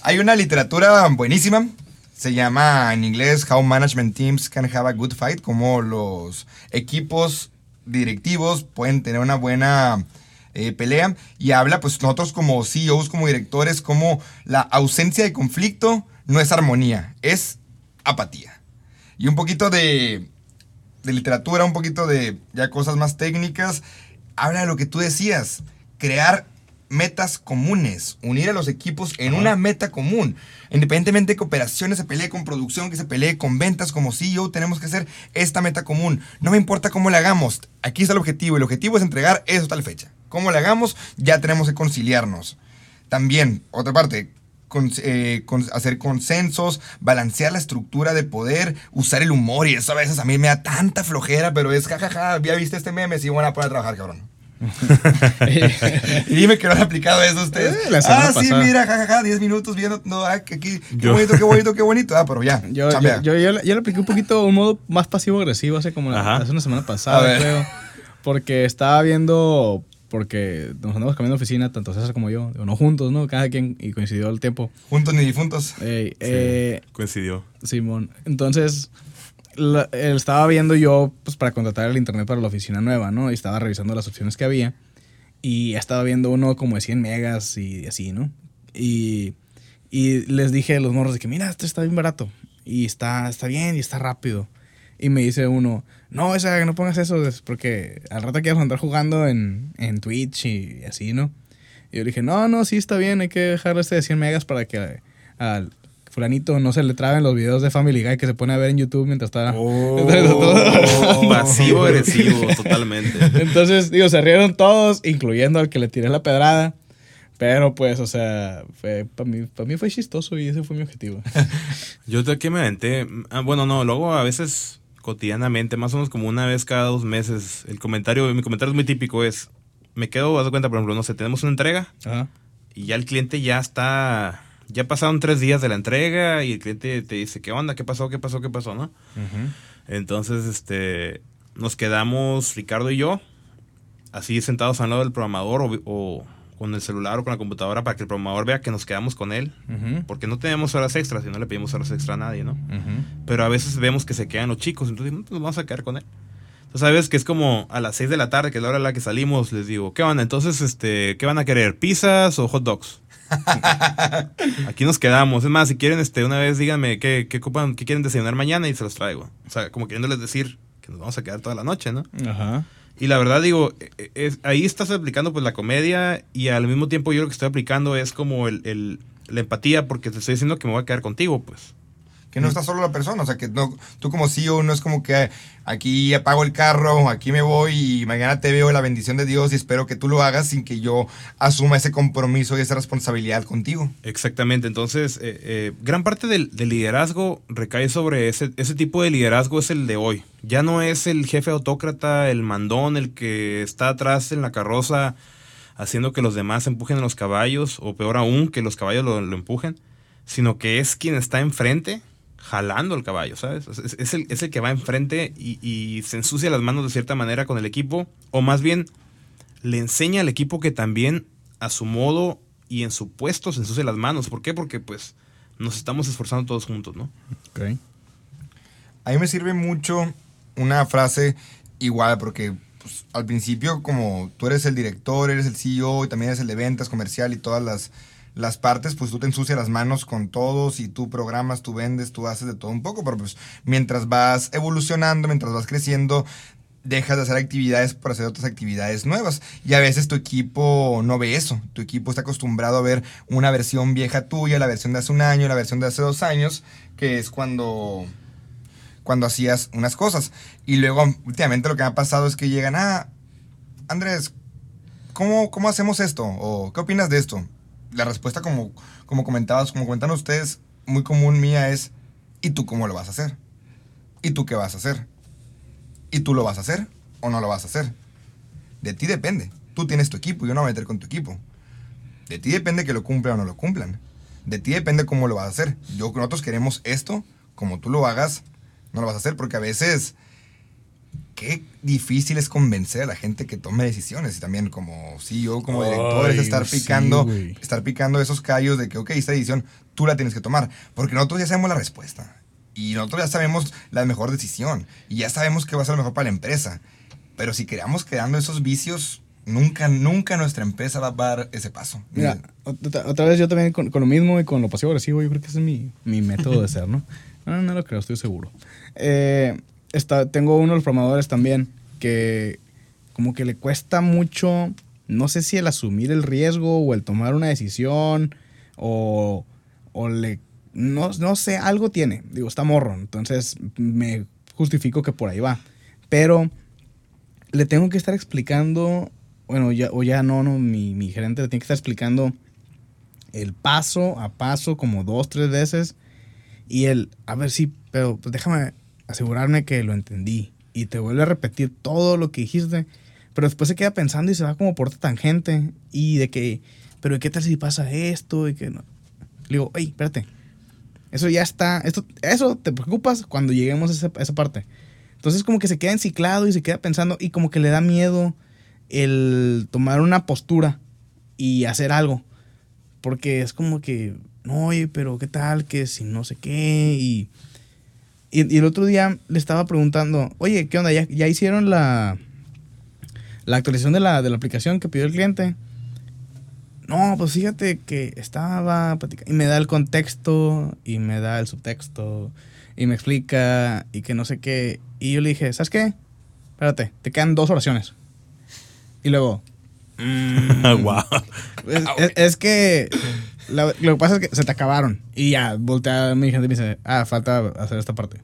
A: Hay una literatura buenísima. Se llama en inglés How Management Teams Can Have a Good Fight. Como los equipos directivos pueden tener una buena eh, pelea. Y habla, pues nosotros como CEOs, como directores, como la ausencia de conflicto no es armonía, es apatía. Y un poquito de, de literatura, un poquito de ya cosas más técnicas. Habla de lo que tú decías. Crear metas comunes, unir a los equipos en una meta común. Independientemente de que operaciones se pelee con producción, que se pelee con ventas, como CEO, tenemos que hacer esta meta común. No me importa cómo la hagamos, aquí está el objetivo. El objetivo es entregar eso tal fecha. Cómo la hagamos, ya tenemos que conciliarnos. También, otra parte, con- eh, con- hacer consensos, balancear la estructura de poder, usar el humor y eso a veces a mí me da tanta flojera, pero es jajaja, ya viste este meme, sí, bueno, a poner a trabajar, cabrón. y dime que no han aplicado eso ustedes.
C: Eh, la
A: ah, sí,
C: pasada.
A: mira, jajaja, 10 minutos viendo, no, ah, aquí, qué bonito, qué bonito, qué bonito. Ah, pero ya,
C: Yo, yo, yo, yo le- yo apliqué un poquito un modo más pasivo-agresivo hace como la- hace una semana pasada, creo. Porque estaba viendo, porque nos andamos cambiando de oficina, tanto César como yo, no juntos, ¿no? Cada quien, y coincidió el tiempo.
A: Juntos ni difuntos.
C: Ey, eh,
B: Coincidió.
C: Simón. Entonces, la- estaba viendo yo pues, para contratar el internet para la oficina nueva, ¿no? Y estaba revisando las opciones que había. Y estaba viendo uno como de 100 megas y así, ¿no? Y, y les dije a los morros de que, mira, este está bien barato. Y está, está bien y está rápido. Y me dice uno, no, esa, no pongas eso, es porque al rato quieres andar jugando en, en Twitch y así, ¿no? Y yo le dije, no, no, sí está bien, hay que dejarle este de 100 megas para que al fulanito no se le traben los videos de Family Guy que se pone a ver en YouTube mientras está...
B: Oh, pasivo agresivo, totalmente.
C: Entonces, digo, se rieron todos, incluyendo al que le tiré la pedrada. Pero pues, o sea, para mí, para mí fue chistoso y ese fue mi objetivo.
B: Yo aquí me aventé. ah, bueno, no, luego a veces cotidianamente, más o menos como una vez cada dos meses, el comentario, mi comentario es muy típico, es, me quedo, haz de cuenta, por ejemplo, no sé, tenemos una entrega
C: Ajá.
B: y ya el cliente ya está, ya pasaron tres días de la entrega y el cliente te dice, ¿qué onda? ¿Qué pasó? ¿Qué pasó? ¿Qué pasó? ¿No? Entonces, este, nos quedamos, Ricardo y yo, así sentados al lado del programador o, o con el celular o con la computadora para que el programador vea que nos quedamos con él. Porque no teníamos horas extras y no le pedimos horas extra a nadie, ¿no?
C: Ujú.
B: Pero a veces vemos que se quedan los chicos, entonces "No, pues nos vamos a quedar con él. Entonces sabes que es como a las 6 de la tarde, que es la hora a la que salimos, les digo, ¿qué van? Entonces, este, ¿qué van a querer? ¿Pizzas o hot dogs? Aquí nos quedamos. Es más, si quieren, este, una vez díganme qué, qué ocupan, qué quieren desayunar mañana y se los traigo. O sea, como queriéndoles decir que nos vamos a quedar toda la noche, ¿no?
C: Ajá.
B: Y la verdad, digo, e- es- ahí estás aplicando pues la comedia y al mismo tiempo yo lo que estoy aplicando es como el, el- la empatía porque te estoy diciendo que me voy a quedar contigo, pues.
A: Que no está solo la persona, o sea, que no, tú como CEO no es como que aquí apago el carro, aquí me voy y mañana te veo la bendición de Dios y espero que tú lo hagas sin que yo asuma ese compromiso y esa responsabilidad contigo.
B: Exactamente, entonces eh, eh, gran parte del, del liderazgo recae sobre ese, ese tipo de liderazgo es el de hoy. Ya no es el jefe autócrata, el mandón, el que está atrás en la carroza haciendo que los demás empujen a los caballos, o peor aún, que los caballos lo, lo empujen, sino que es quien está enfrente jalando el caballo, ¿sabes? Es, el, que va enfrente y, y se ensucia las manos de cierta manera con el equipo, o más bien le enseña al equipo que también a su modo y en su puesto se ensucia las manos. ¿Por qué? Porque pues nos estamos esforzando todos juntos, ¿no?
C: Ok.
A: A mí me sirve mucho una frase igual, porque pues, al principio, como tú eres el director, eres el CEO y también eres el de ventas comercial y todas las, las partes, pues tú te ensucias las manos con todos y tú programas, tú vendes, tú haces de todo un poco, pero pues mientras vas evolucionando, mientras vas creciendo, dejas de hacer actividades por hacer otras actividades nuevas. Y a veces tu equipo no ve eso. Tu equipo está acostumbrado a ver una versión vieja tuya, la versión de hace un año, la versión de hace dos años, que es cuando cuando hacías unas cosas. Y luego, últimamente lo que me ha pasado es que llegan, ah, Andrés, ¿cómo, cómo hacemos esto? ¿O qué opinas de esto? La respuesta, como, como comentabas, como comentan ustedes, muy común mía es, ¿y tú cómo lo vas a hacer? ¿Y tú qué vas a hacer? ¿Y tú lo vas a hacer o no lo vas a hacer? De ti depende. Tú tienes tu equipo, yo no voy a meter con tu equipo. De ti depende que lo cumplan o no lo cumplan. De ti depende cómo lo vas a hacer. Yo, nosotros queremos esto, como tú lo hagas, no lo vas a hacer porque a veces qué difícil es convencer a la gente que tome decisiones y también como CEO, como director, es estar picando, estar picando esos callos de que, ok, esta decisión tú la tienes que tomar, porque nosotros ya sabemos la respuesta y nosotros ya sabemos la mejor decisión y ya sabemos que va a ser lo mejor para la empresa, pero si quedamos quedando esos vicios, nunca, nunca nuestra empresa va a dar ese paso.
C: Mira, otra, otra vez yo también con, con lo mismo y con lo pasivo agresivo, yo creo que ese es mi, mi método de ser, ¿no? No, no lo creo, estoy seguro. Eh, tengo uno de los programadores también que como que le cuesta mucho, no sé si el asumir el riesgo o el tomar una decisión o, o le, no, no sé, algo tiene. Digo, está morro, entonces me justifico que por ahí va. Pero le tengo que estar explicando, bueno, ya, o ya no, no, mi, mi gerente le tiene que estar explicando el paso a paso como dos, tres veces. Y él, a ver, sí, pero pues déjame asegurarme que lo entendí. Y te vuelve a repetir todo lo que dijiste. Pero después se queda pensando y se va como por tangente. Y de que, pero ¿qué tal si pasa esto? Y que no. Le digo, oye, espérate. Eso ya está. Esto, eso te preocupas cuando lleguemos a esa, esa parte. Entonces como que se queda enciclado y se queda pensando y como que le da miedo el tomar una postura y hacer algo. Porque es como que, no, oye, pero ¿qué tal? Que si no sé qué. Y, y, y el otro día le estaba preguntando, oye, ¿qué onda? ¿Ya, ya hicieron la, la actualización de la, de la aplicación que pidió el cliente? No, pues fíjate que estaba platicando. Y me da el contexto y me da el subtexto y me explica y que no sé qué. Y yo le dije, ¿sabes qué? Espérate, te quedan dos oraciones. Y luego, mm,
B: wow.
C: es, es- es que lo, lo que pasa es que se te acabaron. Y ya, voltea mi gente y me dice, ah, falta hacer esta parte.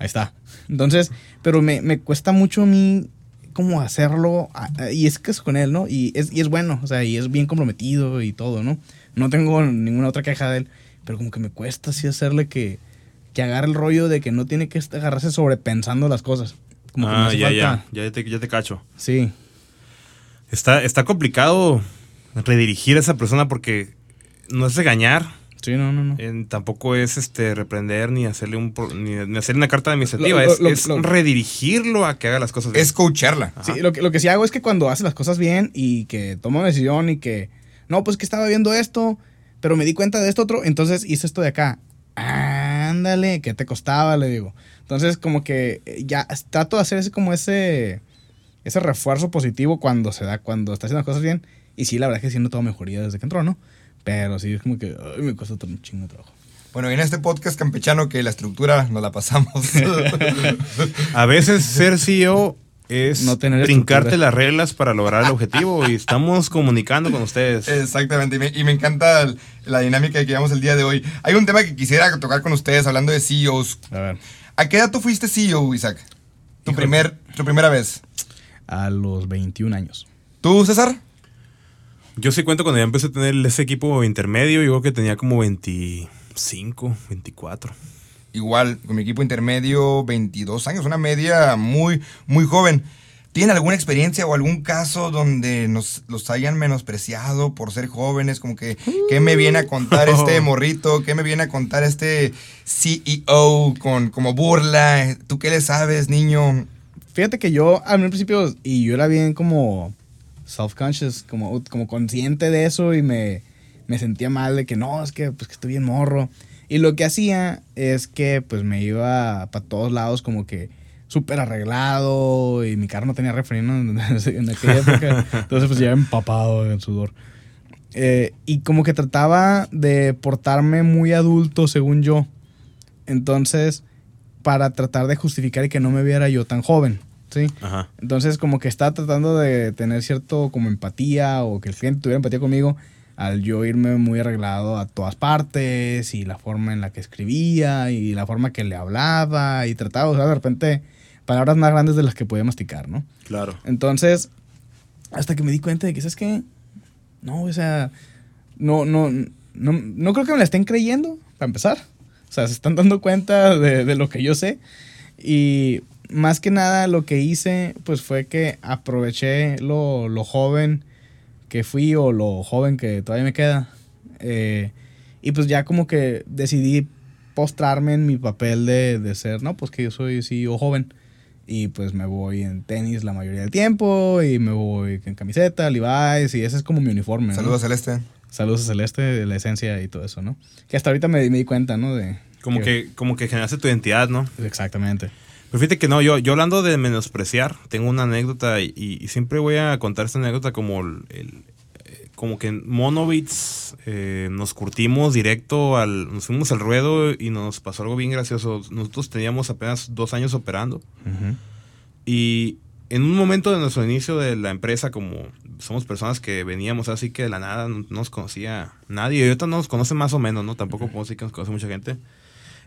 C: Ahí está. Entonces, pero me, me cuesta mucho a mí como hacerlo. Y es que es con él, ¿no? Y es, y es bueno, o sea, y es bien comprometido y todo, ¿no? No tengo ninguna otra queja de él, pero como que me cuesta así hacerle que, que agarre el rollo de que no tiene que agarrarse sobrepensando las cosas. Como
B: Ah, ya,
C: falta-
B: ya. Ya te, ya te cacho.
C: Sí.
B: Está, está complicado redirigir a esa persona porque no es regañar,
C: Sí, no, no, no.
B: eh, tampoco es este reprender ni hacerle un pro- ni, ni hacerle una carta administrativa,
C: Lo- lo-
B: es,
C: lo-
B: es
C: lo-
B: redirigirlo a que haga las cosas bien.
A: Es coacharla.
C: Sí, lo que, lo que sí hago es que cuando hace las cosas bien y que toma una decisión y que, no, pues que estaba viendo esto, pero me di cuenta de esto otro, entonces hice esto de acá. Ándale, ¿qué te costaba? Le digo. Entonces, como que eh, ya trato de hacer ese, como ese, ese refuerzo positivo cuando se da, cuando está haciendo las cosas bien. Y sí, la verdad es que sí noto mejoría desde que entró, ¿no? Pero sí, es como que ay, me cuesta un chingo de trabajo.
A: Bueno, y en este podcast campechano que la estructura nos la pasamos.
B: A veces ser CEO es
C: No tener
B: trincarte
C: estructura.
B: las reglas para lograr el objetivo y estamos comunicando con ustedes.
A: Exactamente, y me, y me encanta el- la dinámica que llevamos el día de hoy. Hay un tema que quisiera tocar con ustedes hablando de CEOs.
C: A ver,
A: ¿A qué edad tú fuiste CEO, Isaac? Tu,
C: Híjole.
A: primer, tu primera vez.
C: a los 21 años.
A: ¿Tú, César?
B: Yo sí cuento cuando ya empecé a tener ese equipo intermedio, yo creo que tenía como 25, 24.
A: Igual, con mi equipo intermedio, 22 años, una media muy, muy joven. ¿Tienen alguna experiencia o algún caso donde nos los hayan menospreciado por ser jóvenes? Como que, ¿qué me viene a contar este morrito? ¿Qué me viene a contar este CEO con como burla? ¿Tú qué le sabes, niño?
C: Fíjate que yo al principio, y yo era bien como self-conscious, como, como consciente de eso y me, me sentía mal de que no, es que, pues, que estoy bien morro. Y lo que hacía es que pues me iba para todos lados como que súper arreglado y mi carro no tenía refreno en, aquella época. Entonces pues ya empapado en sudor. Eh, y como que trataba de portarme muy adulto según yo. Entonces, para tratar de justificar que no me viera yo tan joven, ¿sí?
B: Ajá.
C: Entonces, como que estaba tratando de tener cierto como empatía o que el cliente tuviera empatía conmigo al yo irme muy arreglado a todas partes y la forma en la que escribía y la forma que le hablaba y trataba de usar de repente palabras más grandes de las que podía masticar, ¿no?
B: Claro.
C: Entonces, hasta que me di cuenta de que, ¿sabes qué? No, o sea, no, no, no, no creo que me la estén creyendo, para empezar. O sea, se están dando cuenta de, de lo que yo sé. Y más que nada lo que hice, pues fue que aproveché lo, lo joven que fui o lo joven que todavía me queda. eh, y pues ya como que decidí postrarme en mi papel de, de ser, no, pues que yo soy CEO joven. Y pues me voy en tenis la mayoría del tiempo y me voy en camiseta, Levi's y ese es como mi uniforme. ¿no?
A: Saludos, Celeste.
C: Saludos a Celeste, la esencia y todo eso, ¿no? Que hasta ahorita me, me di cuenta, ¿no? De
B: Como que, como que generaste tu identidad, ¿no?
C: Exactamente.
B: Pero fíjate que no, yo, yo hablando de menospreciar, tengo una anécdota y, y siempre voy a contar esta anécdota como el, el- eh, como que en Monobits eh, nos curtimos directo al, nos fuimos al ruedo y nos pasó algo bien gracioso. Nosotros teníamos apenas dos años operando y en un momento de nuestro inicio de la empresa, como somos personas que veníamos así que de la nada no nos conocía nadie, y ahorita no nos conocen más o menos, ¿no? Tampoco puedo decir que nos conoce mucha gente.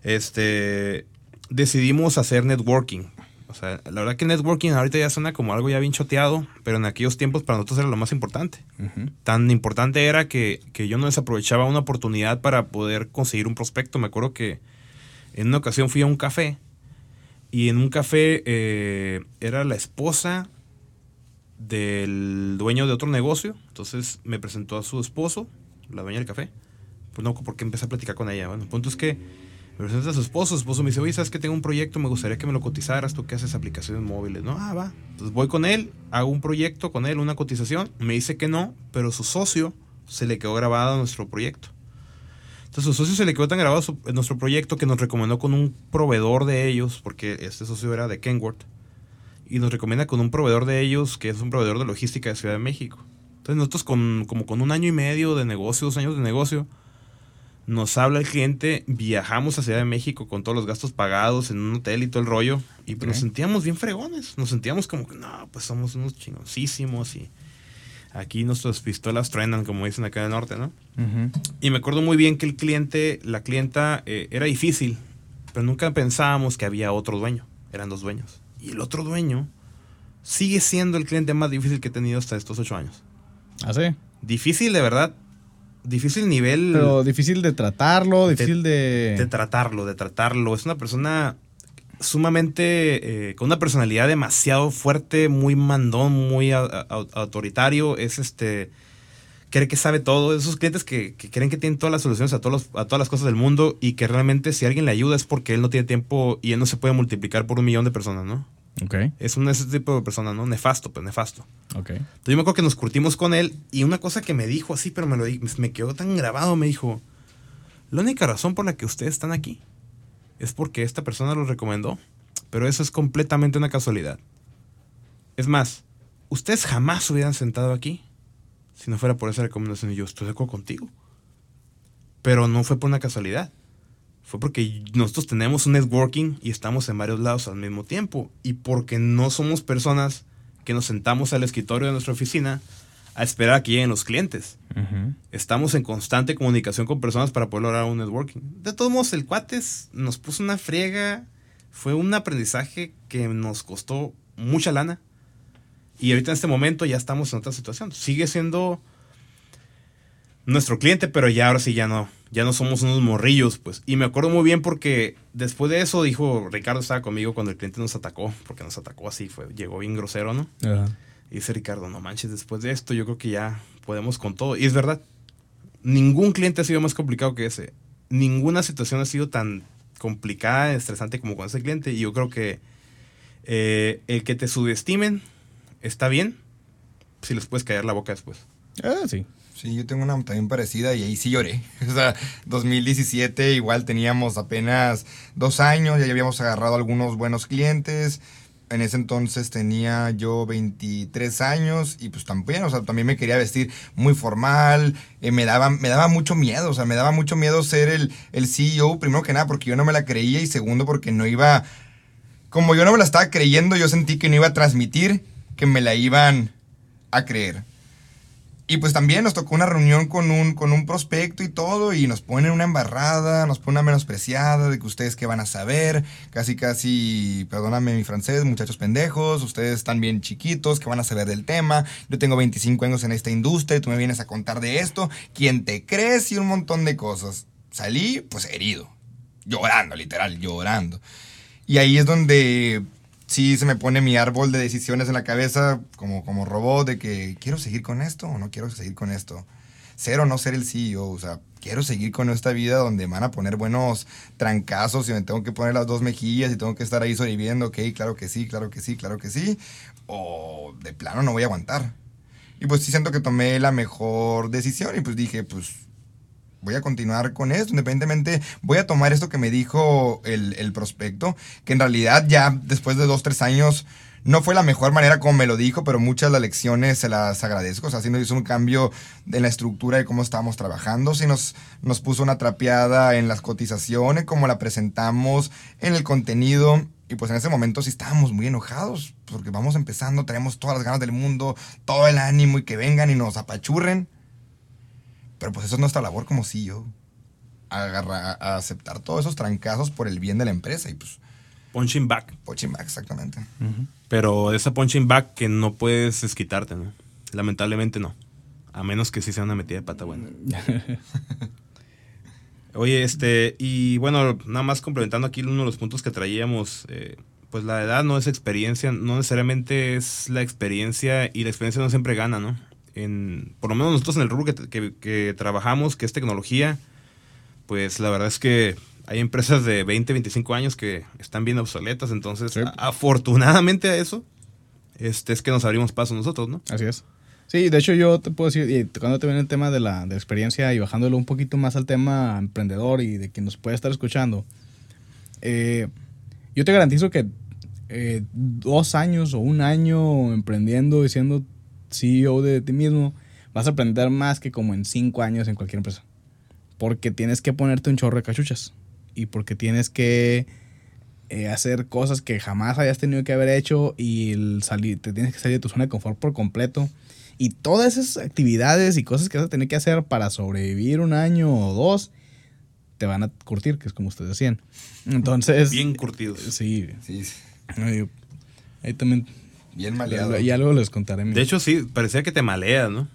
B: Este, decidimos hacer networking. O sea, la verdad que networking ahorita ya suena como algo ya bien choteado, pero en aquellos tiempos para nosotros era lo más importante. Tan importante era que, que yo no desaprovechaba una oportunidad para poder conseguir un prospecto. Me acuerdo que en una ocasión fui a un café y en un café eh, era la esposa del dueño de otro negocio. Entonces me presentó a su esposo, la dueña del café. Pues no, porque empecé a platicar con ella. Bueno, el punto es que me presenta a su esposo. Su esposo me dice, oye, ¿sabes que tengo un proyecto? Me gustaría que me lo cotizaras. ¿Tú que haces aplicaciones móviles? No, ah, va. Entonces voy con él, hago un proyecto con él, una cotización. Me dice que no, pero su socio se le quedó grabado nuestro proyecto. Entonces, su socio se le quedó tan grabado su- en nuestro proyecto que nos recomendó con un proveedor de ellos, porque este socio era de Kenworth, y nos recomienda con un proveedor de ellos, que es un proveedor de logística de Ciudad de México. Entonces, nosotros, con, como con un año y medio de negocio, dos años de negocio, nos habla el cliente, viajamos a Ciudad de México con todos los gastos pagados en un hotel y todo el rollo, y pues nos sentíamos bien fregones, nos sentíamos como que, no, pues somos unos chingoncísimos y aquí nuestras pistolas truenan, como dicen acá en el norte, ¿no? Y me acuerdo muy bien que el cliente, la clienta, eh, era difícil, pero nunca pensábamos que había otro dueño. Eran dos dueños. Y el otro dueño sigue siendo el cliente más difícil que he tenido hasta estos ocho años.
C: ¿Ah, sí?
B: Difícil, de verdad. Difícil nivel
C: Pero difícil de tratarlo,
B: De-
C: difícil de...
B: de tratarlo, de tratarlo. Es una persona sumamente, eh, con una personalidad demasiado fuerte, muy mandón, muy a- a- autoritario. Es este, cree que sabe todo. Esos clientes que, que creen que tienen todas las soluciones a, todos los- a todas las cosas del mundo y que realmente si alguien le ayuda es porque él no tiene tiempo y él no se puede multiplicar por un millón de personas, ¿no?
C: Ok,
B: Es un ese tipo de persona, ¿no? Nefasto, pues nefasto.
C: ok.
B: Entonces yo me acuerdo que nos curtimos con él y una cosa que me dijo así, pero me, lo, me quedó tan grabado, me dijo, la única razón por la que ustedes están aquí es porque esta persona los recomendó, pero eso es completamente una casualidad. Es más, ustedes jamás se hubieran sentado aquí si no fuera por esa recomendación y yo estoy de acuerdo contigo. Pero no fue por una casualidad. Fue porque nosotros tenemos un networking y estamos en varios lados al mismo tiempo. Y porque no somos personas que nos sentamos al escritorio de nuestra oficina a esperar a que lleguen los clientes. Estamos en constante comunicación con personas para poder lograr un networking. De todos modos, el cuates nos puso una friega. Fue un aprendizaje que nos costó mucha lana. Y ahorita en este momento ya estamos en otra situación. Sigue siendo nuestro cliente, pero ya ahora sí ya no. Ya no somos unos morrillos, pues. Y me acuerdo muy bien porque después de eso dijo, Ricardo estaba conmigo cuando el cliente nos atacó, porque nos atacó así, fue, llegó bien grosero, ¿no?
C: Ajá.
B: Y dice Ricardo, no manches, después de esto yo creo que ya podemos con todo. Y es verdad, ningún cliente ha sido más complicado que ese. Ninguna situación ha sido tan complicada, estresante como con ese cliente. Y yo creo que eh, el que te subestimen está bien si les puedes callar la boca después.
C: Ah, sí.
A: Sí, yo tengo una también parecida y ahí sí lloré. O sea, 2017 igual teníamos apenas dos años, ya habíamos agarrado algunos buenos clientes. En ese entonces tenía yo 23 años y pues también, o sea, también me quería vestir muy formal. eh, me, daba, me daba mucho miedo, o sea, me daba mucho miedo ser el, el CEO, primero que nada porque yo no me la creía y segundo porque no iba, como yo no me la estaba creyendo, yo sentí que no iba a transmitir que me la iban a creer. Y pues también nos tocó una reunión con un, con un prospecto y todo, y nos ponen una embarrada, nos ponen una menospreciada de que ustedes qué van a saber, casi casi, perdóname mi francés, muchachos pendejos, ustedes están bien chiquitos, ¿qué van a saber del tema? Yo tengo 25 años en esta industria y tú me vienes a contar de esto, ¿quién te crees? Y un montón de cosas. Salí pues herido, llorando, literal, llorando. Y ahí es donde sí se me pone mi árbol de decisiones en la cabeza, como, como robot, de que quiero seguir con esto o no quiero seguir con esto. ser o no ser el CEO, o sea, quiero seguir con esta vida donde van a poner buenos trancazos y me tengo que poner las dos mejillas y tengo que estar ahí sobreviviendo, ok, claro que sí, claro que sí, claro que sí, o de plano no voy a aguantar. Y pues sí siento que tomé la mejor decisión y pues dije, pues voy a continuar con esto, independientemente, voy a tomar esto que me dijo el, el prospecto, que en realidad ya después de dos, tres años no fue la mejor manera como me lo dijo, pero muchas de las lecciones se las agradezco. O sea, sí nos hizo un cambio en la estructura de cómo estábamos trabajando. Sí nos, nos puso una trapeada en las cotizaciones, cómo la presentamos, en el contenido. Y pues en ese momento sí estábamos muy enojados, porque vamos empezando, tenemos todas las ganas del mundo, todo el ánimo y que vengan y nos apachurren. Pero pues eso es nuestra labor como CEO. Agarrar, a aceptar todos esos trancazos por el bien de la empresa y pues
B: Punching back.
A: punching back, exactamente.
B: Pero esa punching back que no puedes desquitarte, ¿no? Lamentablemente no. A menos que sí sea una metida de pata buena. Oye, este, y bueno, nada más complementando aquí uno de los puntos que traíamos, eh, pues la edad no es experiencia, no necesariamente es la experiencia y la experiencia no siempre gana, ¿no? En, por lo menos nosotros en el rubro que, que- que trabajamos, que es tecnología, pues la verdad es que hay empresas de 20, 25 años que están bien obsoletas, entonces
C: Sí.
B: afortunadamente a eso, este, es que nos abrimos paso nosotros, ¿no?
C: Así es. Sí, de hecho yo te puedo decir, y te viene el tema de la, de la experiencia y bajándolo un poquito más al tema emprendedor y de quien nos puede estar escuchando, eh, yo te garantizo que eh, dos años o un año emprendiendo y siendo CEO de ti mismo, vas a aprender más que como en cinco años en cualquier empresa. Porque tienes que ponerte un chorro de cachuchas y porque tienes que eh, hacer cosas que jamás hayas tenido que haber hecho y el salir, te tienes que salir de tu zona de confort por completo. Y todas esas actividades y cosas que vas a tener que hacer para sobrevivir un año o dos, te van a curtir, que es como ustedes decían. Entonces,
B: Bien curtidos.
C: sí,
A: Sí, sí,
C: ahí, ahí también,
A: bien
C: y
A: maleado.
C: algo, y algo les contaré.
B: De hecho, sí, parecía que te malea, ¿no?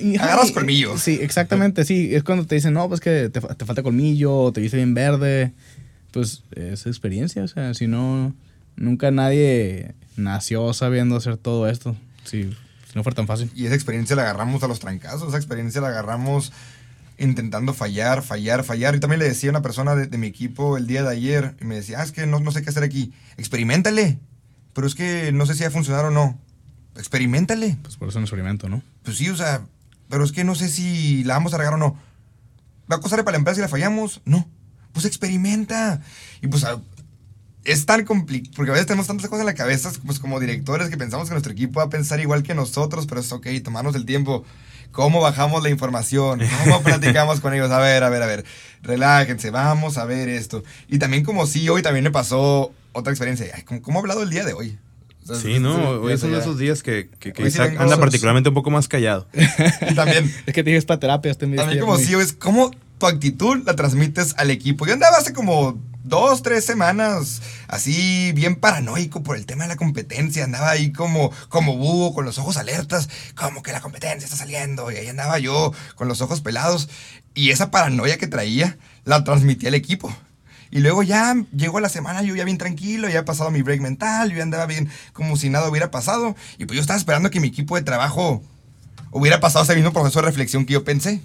C: Y-
A: Agarras colmillo.
C: Sí, exactamente, sí. Es cuando te dicen, no, pues que te, fa- te falta colmillo, te viste bien verde. Pues es experiencia, o sea, si no, nunca nadie nació sabiendo hacer todo esto. Si, si no fuera tan fácil.
A: Y esa experiencia la agarramos a los trancazos, esa experiencia la agarramos intentando fallar, fallar, fallar. Y también le decía a una persona de, de mi equipo el día de ayer, y me decía, ah, es que no, no sé qué hacer aquí. Experimentale. Pero es que no sé si va a funcionar o no. Experimentale.
C: Pues por eso es un experimento, ¿no?
A: Pues sí, o sea, pero es que no sé si la vamos a regar o no. ¿Va a costar para la empresa si la fallamos? No. Pues experimenta. Y pues a- es tan complicado, porque a veces tenemos tantas cosas en la cabeza, pues como directores, que pensamos que nuestro equipo va a pensar igual que nosotros, pero es ok, tomarnos el tiempo. ¿Cómo bajamos la información? ¿Cómo platicamos con ellos? A ver, a ver, a ver. Relájense, vamos a ver esto. Y también como sí, hoy también me pasó otra experiencia. Ay, ¿cómo, cómo he hablado el día de hoy?
B: Sí, no, hoy son
A: ya-
B: esos días que, que, que
A: sí
B: anda particularmente un poco más callado.
A: Y también,
C: Es que tienes para terapia este.
A: También como CEO es cómo tu actitud la transmites al equipo. Yo andaba hace como dos, tres semanas así bien paranoico por el tema de la competencia. Andaba ahí como, como búho, con los ojos alertas, como que la competencia está saliendo. Y ahí andaba yo con los ojos pelados. Y esa paranoia que traía la transmití al equipo. Y luego ya llegó la semana, yo ya bien tranquilo, ya he pasado mi break mental, yo ya andaba bien como si nada hubiera pasado. Y pues yo estaba esperando que mi equipo de trabajo hubiera pasado ese mismo proceso de reflexión que yo pensé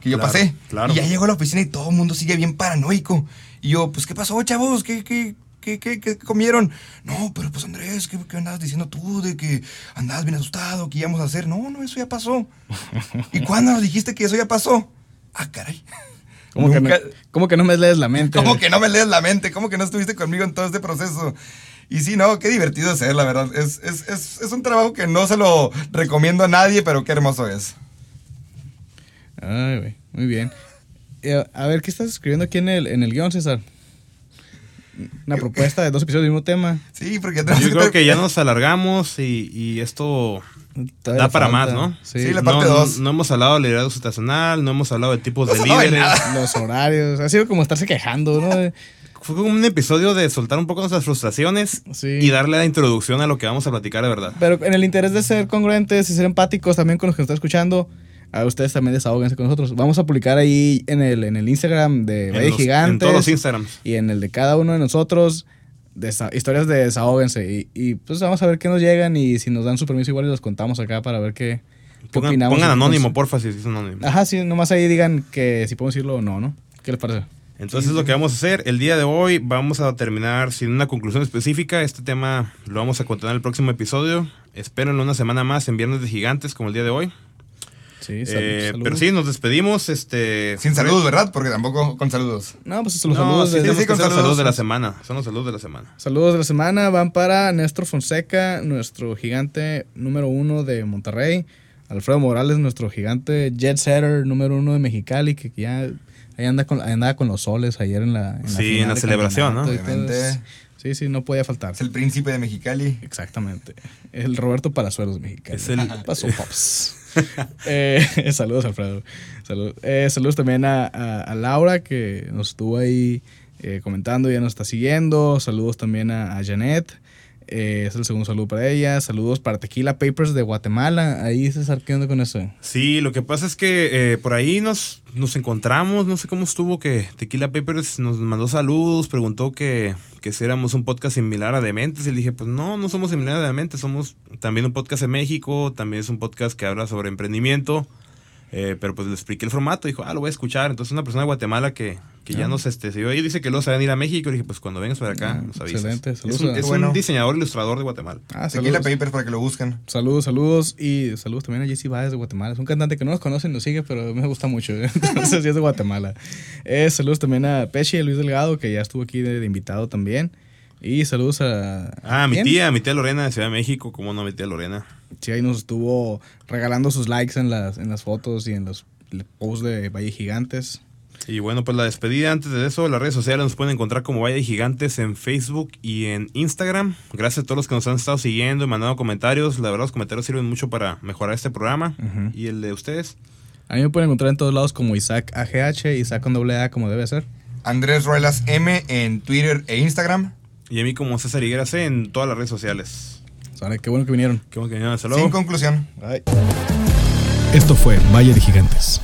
A: que yo
B: Claro,
A: pasé.
B: claro.
A: Y ya llego a la oficina y todo el mundo sigue bien paranoico. Y yo, pues, ¿qué pasó, chavos? ¿Qué, qué, qué, qué, qué comieron? No, pero pues, Andrés, ¿qué, ¿qué andabas diciendo tú? De que andabas bien asustado, ¿qué íbamos a hacer? No, no, eso ya pasó. ¿Y cuándo nos dijiste que eso ya pasó? Ah, caray.
C: ¿Cómo, que no,
A: Nunca-
C: cómo que no me lees la mente?
A: ¿Cómo que no me lees la mente? ¿Cómo que no estuviste conmigo en todo este proceso? Y sí, no, qué divertido hacer, la verdad. Es, es, es, es un trabajo que no se lo recomiendo a nadie, pero qué hermoso es.
C: Ay, güey. Muy bien. Eh, a ver, ¿qué estás escribiendo aquí en el, en el guion, César? Una propuesta de dos episodios del mismo tema.
A: Sí, porque ya
B: Yo creo que ya nos alargamos y, y esto da para más. ¿no?
C: Sí.
A: Sí, la
B: no,
A: parte dos.
B: no hemos hablado de liderazgo situacional, no hemos hablado de tipos
A: No
B: de líderes.
C: Los horarios. Ha sido como estarse quejando, ¿no?
B: Fue como un episodio de soltar un poco nuestras frustraciones
C: Sí.
B: y darle la introducción a lo que vamos a platicar de verdad.
C: Pero en el interés de ser congruentes y ser empáticos también con los que nos están escuchando, a ustedes también desahóguense con nosotros. Vamos a publicar ahí en el, en el Instagram de Valle Gigantes.
B: en todos los Instagrams.
C: y en el de cada uno de nosotros, desa- historias de desahóguense. Y, y, pues vamos a ver qué nos llegan y si nos dan su permiso igual y los contamos acá para ver qué,
B: Pongan,
C: opinamos?
B: pongan
C: Entonces-
B: anónimo, porfa, si es anónimo.
C: Ajá, sí, nomás ahí digan que si podemos decirlo o no, ¿no? ¿Qué les parece?
B: Entonces lo que vamos a hacer el día de hoy, vamos a terminar sin una conclusión específica. Este tema lo vamos a continuar en el próximo episodio. Espérenlo una semana más en Viernes de Gigantes como el día de hoy.
C: Sí,
B: Eh,
C: saludos.
B: pero sí, nos despedimos. Este,
A: Sin saludos, ¿verdad? Porque tampoco con saludos.
C: No, pues los
B: No,
C: saludos,
B: sí,
A: sí, con
B: los
A: saludos.
B: saludos de la semana. Son los saludos de la semana.
C: saludos de la semana van para Néstor Fonseca, nuestro gigante número uno de Monterrey. Alfredo Morales, nuestro gigante jet setter número uno de Mexicali, que ya ahí anda con, andaba con los soles ayer en la, en la
B: Sí,
C: final
B: en la
C: de
B: celebración, ¿no?
C: Sí, sí, no podía faltar.
A: Es el príncipe de Mexicali.
C: Exactamente. El Roberto Palazuelos mexicano.
B: Es el-
C: Paso Pops. Eh, saludos, Alfredo. Eh, saludos también a, a- a Laura, que nos estuvo ahí eh, comentando, ya nos está siguiendo. Saludos también a, a Janet. Eh, es el segundo saludo para ella. Saludos para Tequila Papers de Guatemala. Ahí, César, ¿qué onda con eso?
B: Sí, lo que pasa es que eh, por ahí nos, nos encontramos, no sé cómo estuvo, que Tequila Papers nos mandó saludos, preguntó que, que si éramos un podcast similar a Dementes, y le dije, pues no, no somos similar a Dementes, somos también un podcast en México, también es un podcast que habla sobre emprendimiento, eh, pero pues le expliqué el formato, dijo, ah, lo voy a escuchar, entonces una persona de Guatemala que, que ya
C: Ah.
B: nos este, siguió ahí, dice que luego se van a ir a México, le dije, pues cuando vengas para acá,
C: Ah,
B: nos avisas.
C: excelente,
B: Es,
C: saludos
B: un,
C: a-
B: es un diseñador ilustrador de Guatemala.
C: Ah,
A: Tequila
C: saludos.
A: Papers para que lo busquen.
C: Saludos, saludos y saludos también a Jesse Baez de Guatemala. Es un cantante que no nos conoce, nos sigue, pero me gusta mucho. Entonces, sí es de Guatemala. Eh, saludos también a Peche y Luis Delgado, que ya estuvo aquí de, de invitado también. Y saludos a.
B: Ah, mi tía, mi tía Lorena de Ciudad de México, ¿cómo no mi tía Lorena?
C: Sí, ahí nos estuvo regalando sus likes en las, en las fotos y en los posts de Valle Gigantes.
B: Y bueno, pues la despedida antes de eso, las redes sociales nos pueden encontrar como Valle Gigantes en Facebook y en Instagram. Gracias a todos los que nos han estado siguiendo y mandando comentarios. La verdad, los comentarios sirven mucho para mejorar este programa. Y el de ustedes.
C: A mí me pueden encontrar en todos lados como Isaac AGH, Isaac con doble A como debe ser.
A: Andrés Ruelas M en Twitter e Instagram.
B: Y a mí como César Higuera C en todas las redes sociales.
C: Sale, qué bueno que vinieron.
B: Qué bueno que vinieron. Hasta luego.
A: Sin conclusión.
C: Esto fue Valle de Gigantes.